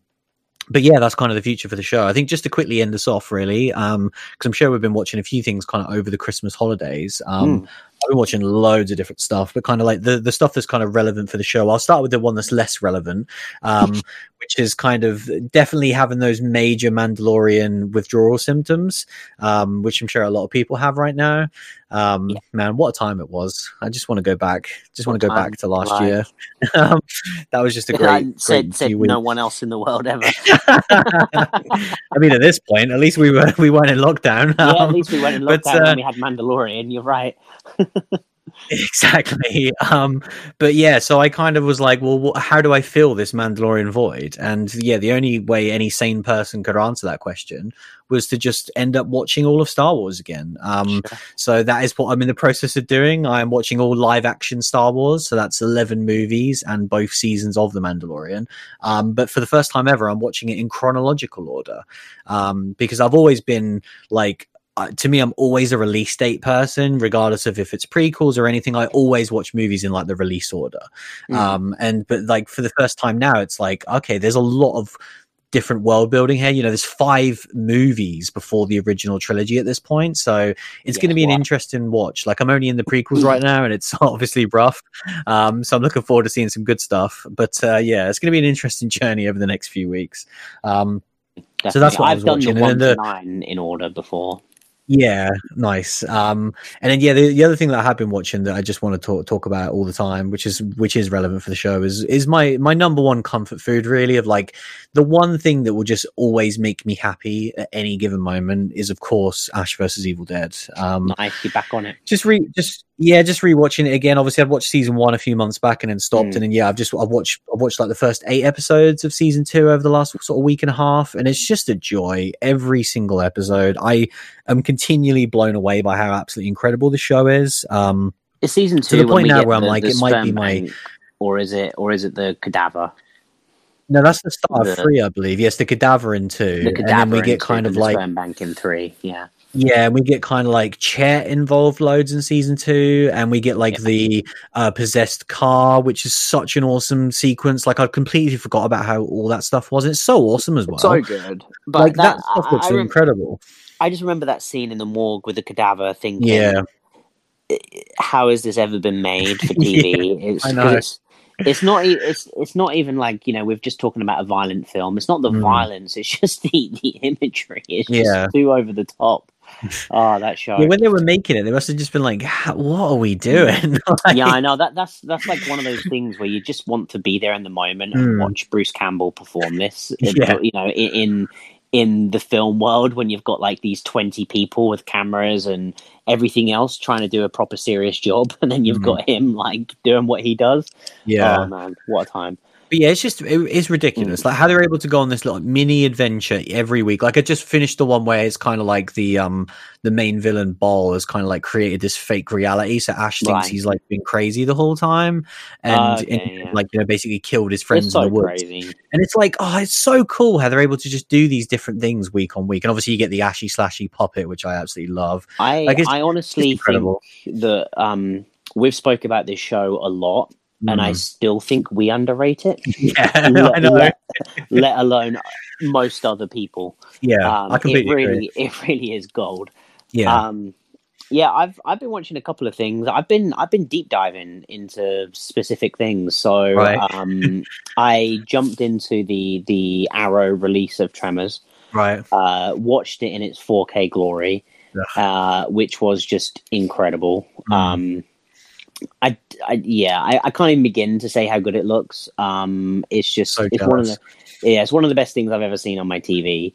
but yeah, that's kind of the future for the show. I think just to quickly end this off, really, because um, I'm sure we've been watching a few things kind of over the Christmas holidays. Um, mm. I've been watching loads of different stuff, but kind of like the, the stuff that's kind of relevant for the show. I'll start with the one that's less relevant, um, <laughs> which is kind of definitely having those major Mandalorian withdrawal symptoms, um, which I'm sure a lot of people have right now. Um, Yeah. Man, what a time it was! I just want to go back. Just want to go back to last year. <laughs> um, that was just a great, said great said weeks. no one else in the world <laughs> ever. I mean, at this point, at least we were we weren't in lockdown. yeah, at Um, least we went in but, lockdown uh, and we had Mandalorian. You're right. Exactly. Um but yeah so i kind of was like well wh- how do i fill this mandalorian void? And yeah the only way any sane person could answer that question was to just end up watching all of star wars again. Um Sure. so that is what i'm in the process of doing. I'm watching all live action star wars. So that's 11 movies and both seasons of the mandalorian. Um but for the first time ever i'm watching it in chronological order. Um because i've always been like uh, to me, I'm always a release date person, regardless of if it's prequels or anything. I always watch movies in like the release order. Mm. Um, and but like for the first time now, it's like okay, there's a lot of different world building here. You know, there's five movies before the original trilogy at this point, so it's Yeah, going to be an wow. interesting watch. Like I'm only in the prequels right now, and it's <laughs> obviously rough. Um, so I'm looking forward to seeing some good stuff. But uh, yeah, it's going to be an interesting <laughs> journey over the next few weeks. Um, So that's what I've done the one then to nine in order before. Yeah, nice. Um, and then yeah, the, the other thing that I have been watching that I just want to talk talk about all the time, which is which is relevant for the show, is is my my number one comfort food. Really, of like the one thing that will just always make me happy at any given moment is, of course, Ash versus Evil Dead. Um, Nice, you're back on it. just re just yeah just rewatching it again obviously i'd watched season one a few months back and then stopped Mm. and then yeah i've just i've watched i've watched like the first eight episodes of season two over the last sort of week and a half and it's just a joy every single episode i am continually blown away by how absolutely incredible the show is um Is season To two the when point now where I'm the- like, the it might be my- bank, or is it or is it the cadaver? no that's the start of three i believe yes the cadaver in two The and cadaver then we get kind of the like sperm bank in three. Yeah, Yeah, we get kind of like Chet involved loads in season two, and we get like Yeah. the uh, possessed car, which is such an awesome sequence. Like I completely forgot about how all that stuff was. It's so awesome as well. so good. But like that, that, stuff looks I, rem- incredible. I just remember that scene in the morgue with the cadaver. Thinking, Yeah, how has this ever been made for <laughs> TV? it's, I know. It's, it's not. It's it's not even like you know we're just talking about a violent film. It's not the Mm. violence. It's just <laughs> the the imagery. It's just Yeah. too over the top. <laughs> Oh, that show. yeah. When they were making it, they must have just been like, "What are we doing?" <laughs> Like- yeah, I know that that's that's like one of those things where you just want to be there in the moment and Mm. watch Bruce Campbell perform this. <laughs> Yeah. You know, in, in in the film world when you've got like these twenty people with cameras and everything else trying to do a proper serious job, and then you've Mhm. got him like doing what he does. yeah. Oh man, what a time! But yeah, it's just it's ridiculous. Like how they're able to go on this little mini adventure every week. Like I just finished the one where it's kind of like the um the main villain Baal has kind of like created this fake reality. So Ash thinks Right. he's like been crazy the whole time, and, Okay, and, yeah. like you know basically killed his friends so in the woods. crazy. And it's like oh, it's so cool how they're able to just do these different things week on week. And obviously you get the Ashy Slashy puppet, which I absolutely love. I Like, I honestly think that um we've spoke about this show a lot, and I Mm. still think we underrate it. <laughs> yeah, I let, know. let, let alone most other people. yeah, Um, I completely it really, agree. it really is gold. Yeah, Um, yeah, I've I've been watching a couple of things. I've been I've been deep diving into specific things. So Right. um, <laughs> I jumped into the the Arrow release of Tremors. right. Uh, watched it in its 4K glory, uh, which was just incredible. Mm. Um, I, I yeah, I, I can't even begin to say how good it looks. Um, it's just So it's one of the yeah, it's one of the best things I've ever seen on my TV.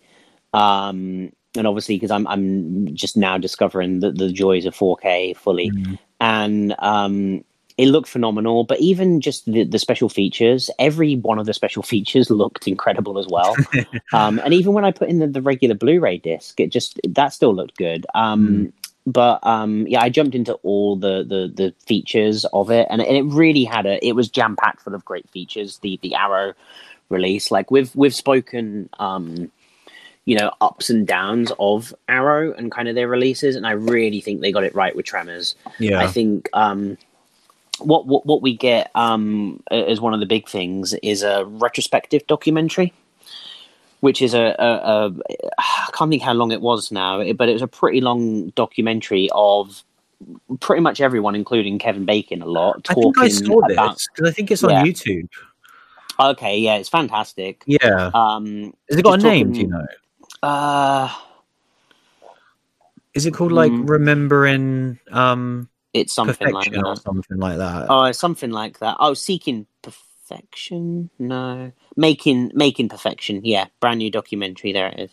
Um, and obviously because I'm I'm just now discovering the, the joys of 4K fully, Mm. and um, it looked phenomenal. But even just the, the special features, every one of the special <laughs> features looked incredible as well. <laughs> um, and even when I put in the, the regular Blu-ray disc, it just that still looked good. Um, But um, yeah, I jumped into all the, the the features of it, and, and it really had a. It was jam packed full of great features. The the Arrow release, like we've we've spoken. Um, you know ups and downs of Arrow and kind of their releases, and I really think they got it right with Tremors. yeah, I think um, what, what what we get um, as one of the big things is a retrospective documentary, which is a, a, a I can't think how long it was now, but it was a pretty long documentary of pretty much everyone, including Kevin Bacon, a lot. I think I saw this because I think it's on Yeah. YouTube. Okay, yeah, it's fantastic. Yeah. Um, Has it got a name? Do you know? uh, Is it called like Mm. remembering um it's something like that. something like that? Oh, something like that. Oh, seeking perfection? No, making making perfection. Yeah, brand new documentary. There it is.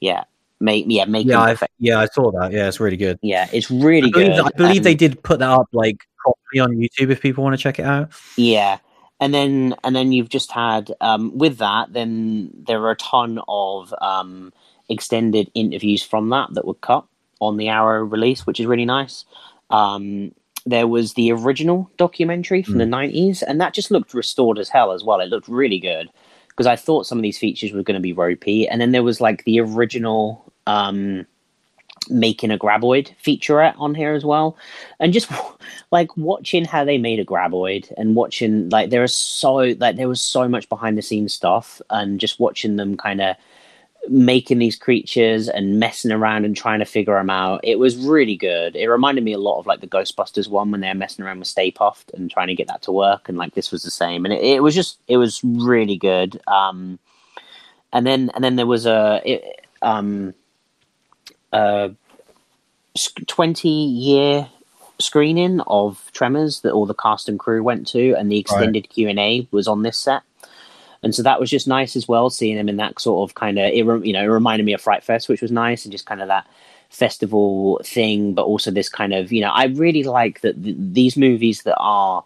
Yeah, make yeah making yeah, I, yeah, I saw that. Yeah, it's really good. Yeah, it's really I believe, good. I believe they did put that up like properly on YouTube if people want to check it out. Yeah. And then and then you've just had um, with that, then there are a ton of um, extended interviews from that that were cut on the Arrow release, which is really nice. Um, there was the original documentary from the nineties, and that just looked restored as hell as well. It looked really good because I thought some of these features were going to be ropey, and then there was like the original um, making a graboid featurette on here as well, and just <laughs> like watching how they made a graboid and watching like there is so like there was so much behind the scenes stuff and just watching them kind of making these creatures and messing around and trying to figure them out. It was really good. It reminded me a lot of like the ghostbusters one when they're messing around with Stay Puft and trying to get that to work and like this was the same. And it, it was just it was really good. Um and then and then there was a it, um a 20 year screening of Tremors that all the cast and crew went to, and the extended Q and A was on this set, and so that was just nice as well. Seeing him in that sort of kind of, it you know, it reminded me of Fright Fest, which was nice, and just kind of that festival thing, but also this kind of, you know, I really like that th- these movies that are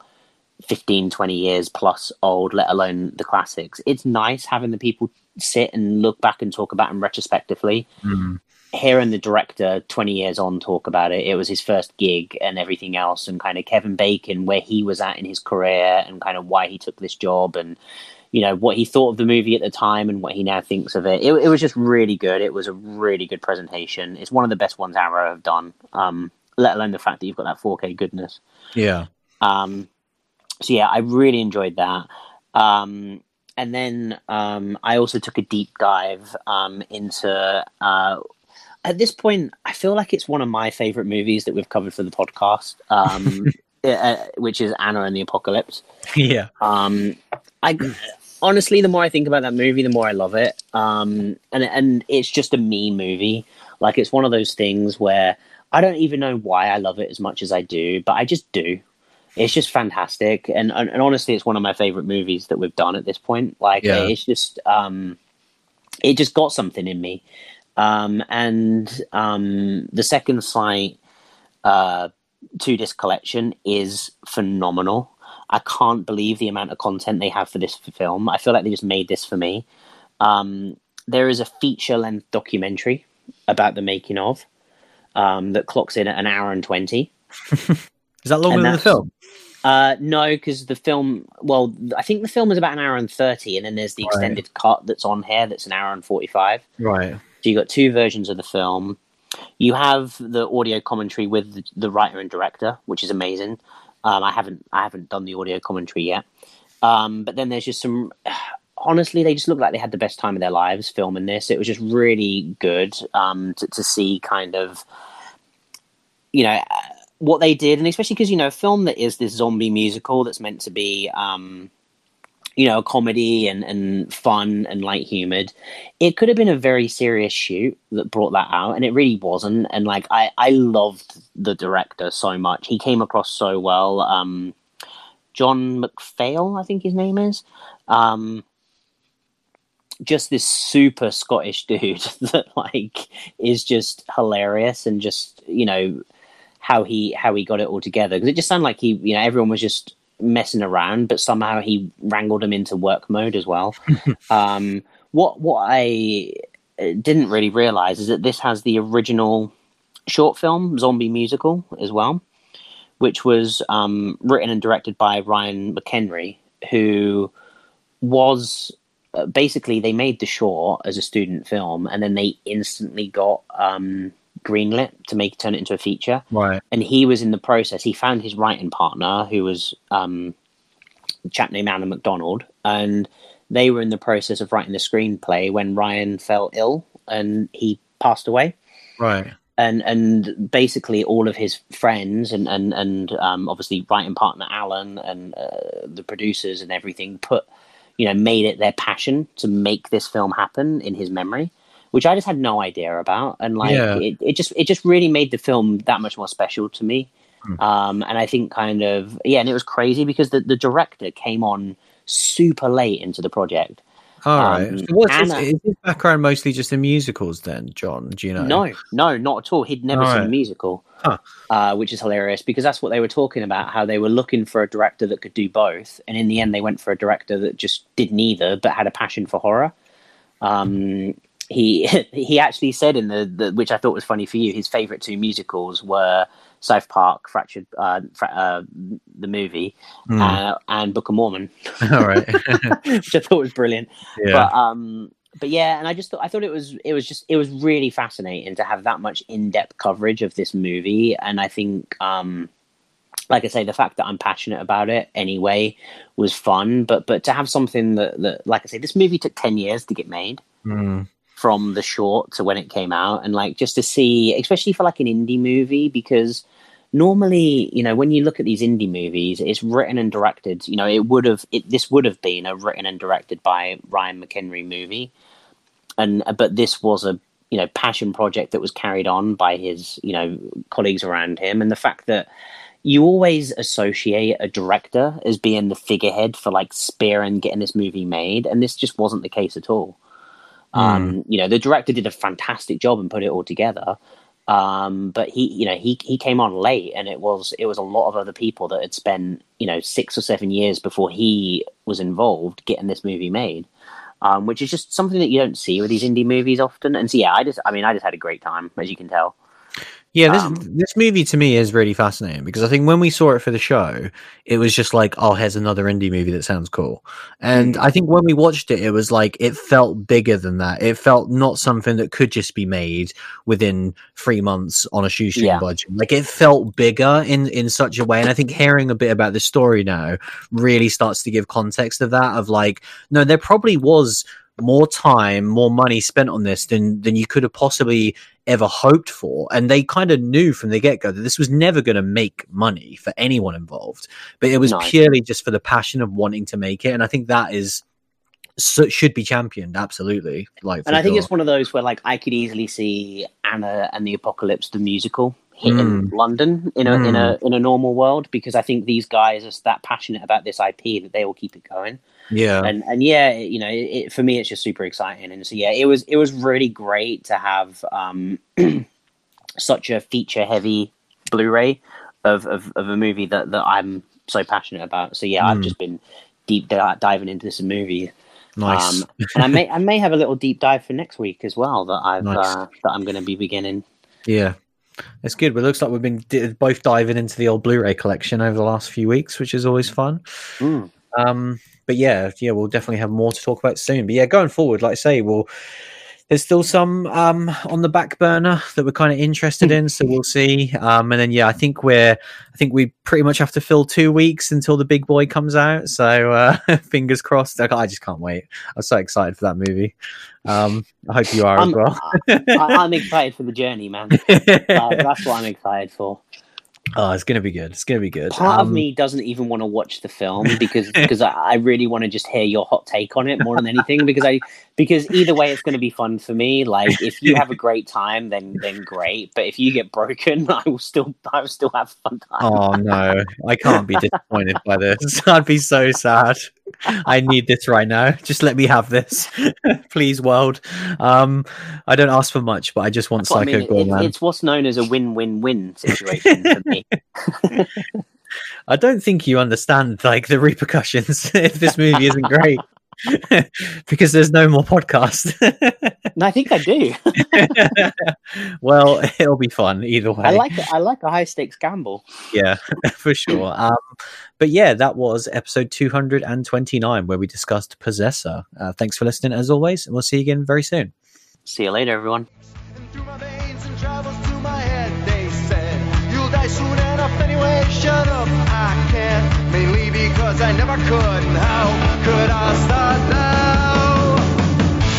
15, 20 years plus old, let alone the classics. It's nice having the people sit and look back and talk about them retrospectively Mm. hearing the director 20 years on talk about it it was his first gig and everything else and kind of kevin bacon where he was at in his career and kind of why he took this job and you know what he thought of the movie at the time and what he now thinks of it it, it was just really good it was a really good presentation it's one of the best ones arrow have done um, let alone the fact that you've got that 4k goodness Yeah. um, so yeah, I really enjoyed that. Um, and then um, I also took a deep dive um, into. Uh, at this point, I feel like it's one of my favorite movies that we've covered for the podcast, um, <laughs> uh, which is Anna and the Apocalypse. yeah. Um, I honestly, the more I think about that movie, the more I love it. Um, and and it's just a me movie. Like it's one of those things where I don't even know why I love it as much as I do, but I just do. It's just fantastic, and and, and honestly, it's one of my favorite movies that we've done at this point. Like Yeah. it's just, um, it just got something in me. Um, and um, the second sight uh, two disc collection is phenomenal. I can't believe the amount of content they have for this film. I feel like they just made this for me. Um, there is a feature length documentary about the making of um, that clocks in at an hour and 20. <laughs> Is that longer than the film? Uh, no, because the film, well, I think the film is about an hour and 30, and then there's the Right. extended cut that's on here that's an hour and 45. Right. So you've got two versions of the film. You have the audio commentary with the, the writer and director, which is amazing. Um, I haven't I haven't done the audio commentary yet, um, but then there's just some. <sighs> Honestly, they just look like they had the best time of their lives filming this. It was just really good um, to, to see kind of, you know, what they did, and especially because you know, a film that is this zombie musical that's meant to be, um, you know, comedy and and fun and light humored it could have been a very serious shoot that brought that out and it really wasn't. And like i i loved the director so much. He came across so well. Um john mcphail i think his name is. Um just this super scottish <laughs> dude that like is just hilarious and just you know how he how he got it all together. Because it just sounded like he you know everyone was just messing around but somehow he wrangled him into work mode as well. <laughs> Um what what I uh, didn't really realize is that this has the original short film zombie musical as well, which was um, written and directed by Ryan McHenry, who was uh, basically they made the short as a student film, and then they instantly got um, greenlit to make turn it into a feature Right. and he was in the process. He found his writing partner, who was um, a chap named Alan McDonald, and they were in the process of writing the screenplay when Ryan fell ill and he passed away. Right. and and basically all of his friends and and and um, obviously writing partner Alan and uh, the producers and everything put you know made it their passion to make this film happen in his memory which I just had no idea about and like Yeah. it, it just it just really made the film that much more special to me Hmm. um, and I think kind of yeah and it was crazy because the, the director came on super late into the project All right. Um, So what's his, Anna- is his background mostly just in musicals then, John? Do you know? No, no, not at all. He'd never seen Alright. a musical, Huh. uh, which is hilarious because that's what they were talking about. How they were looking for a director that could do both, and in the end, they went for a director that just did neither, but had a passion for horror. Um, he <laughs> he actually said in the, the which I thought was funny for you. His favorite two musicals were South Park, Fractured, uh, fra- uh, the movie, Hmm. uh, and Book of Mormon, <laughs> All right. <laughs> which I thought was brilliant yeah. but um but yeah and i just thought i thought it was it was just it was really fascinating to have that much in-depth coverage of this movie and i think um like i say the fact that i'm passionate about it anyway was fun but but to have something that, that like i say this movie took 10 years to get made Hmm. From the short to when it came out and like just to see especially for like an indie movie because normally you know when you look at these indie movies it's written and directed you know it would have it this would have been a written and directed by Ryan McHenry movie. And but this was a you know passion project that was carried on by his you know colleagues around him. And the fact that you always associate a director as being the figurehead for like spearing getting this movie made and this just wasn't the case at all um, you know, the director did a fantastic job and put it all together. Um, but he, you know, he he came on late, and it was it was a lot of other people that had spent you know six or seven years before he was involved getting this movie made. Um, which is just something that you don't see with these indie movies often. And so, yeah, I just, I mean, I just had a great time, as you can tell. Yeah, this Um, this movie to me is really fascinating because I think when we saw it for the show, it was just like, oh, here's another indie movie that sounds cool. And I think when we watched it, it was like it felt bigger than that. It felt not something that could just be made within three months on a shoestring Yeah. budget. Like it felt bigger in in such a way. And I think hearing a bit about the story now really starts to give context of that. Of like, no, there probably was more time, more money spent on this than than you could have possibly ever hoped for. And they kind of knew from the get go that this was never going to make money for anyone involved, but it was No. purely just for the passion of wanting to make it. And I think that is so, should be championed absolutely. Like, And I think sure. it's one of those where, like, I could easily see Anna and the Apocalypse, the musical, hitting Mm. London in a in a in a normal world because I think these guys are that passionate about this IP that they will keep it going. Yeah, and and yeah, you know, it, for me, it's just super exciting, and so yeah, it was it was really great to have um, <clears throat> such a feature heavy Blu-ray of, of of a movie that that I'm so passionate about. So yeah, I've Mm. just been deep di- diving into this movie, nice. um, and I may I may have a little deep dive for next week as well that I've Nice. uh, that I'm going to be beginning. yeah. It's good. But it looks like we've been di- both diving into the old Blu-ray collection over the last few weeks, which is always fun. Mm. Um, but yeah, yeah, we'll definitely have more to talk about soon. But yeah, going forward, like I say, we'll there's still some um on the back burner that we're kind of interested in, so we'll see. Um, and then yeah, I think we're I think we pretty much have to fill two weeks until the big boy comes out. So uh, <laughs> fingers crossed. I, I just can't wait. I'm so excited for that movie. Um, I hope you are as I'm, well. I, I'm excited for the journey, man. <laughs> Uh, that's what I'm excited for. Oh, it's gonna be good. It's gonna be good. Part of Um, me doesn't even want to watch the film because <laughs> because I, I really want to just hear your hot take on it more than anything because I because either way it's going to be fun for me. Like if you <laughs> have a great time, then then great. But if you get broken, <laughs> I will still I will still have fun time. Oh no, I can't be disappointed by this. I'd be so sad. I need this right now. Just let me have this, <laughs> please, world. Um, I don't ask for much, but I just want That's what I Psycho mean. It- it's what's known as a win-win-win <laughs> situation for me. I don't think you understand like the repercussions <laughs> if this movie isn't great. <laughs> because there's no more podcast. And I think I do. <laughs> well, it'll be fun either way. I like I like a high stakes gamble. yeah, <laughs> for sure. Um, but yeah, that was episode 229 where we discussed Possessor. Uh, thanks for listening as always, and we'll see you again very soon. See you later, everyone. And through my veins and because I never could. And how could I start now?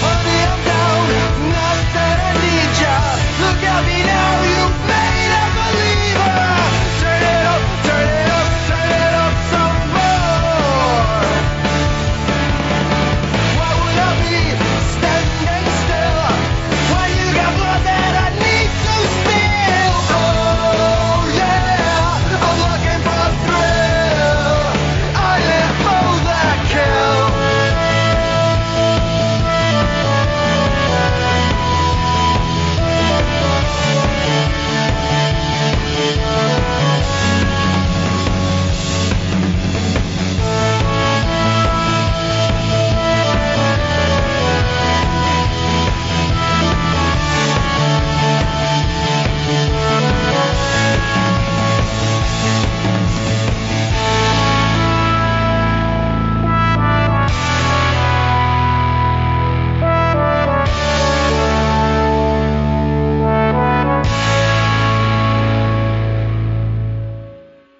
Honey, I'm down. Not that I need ya. Look at me now.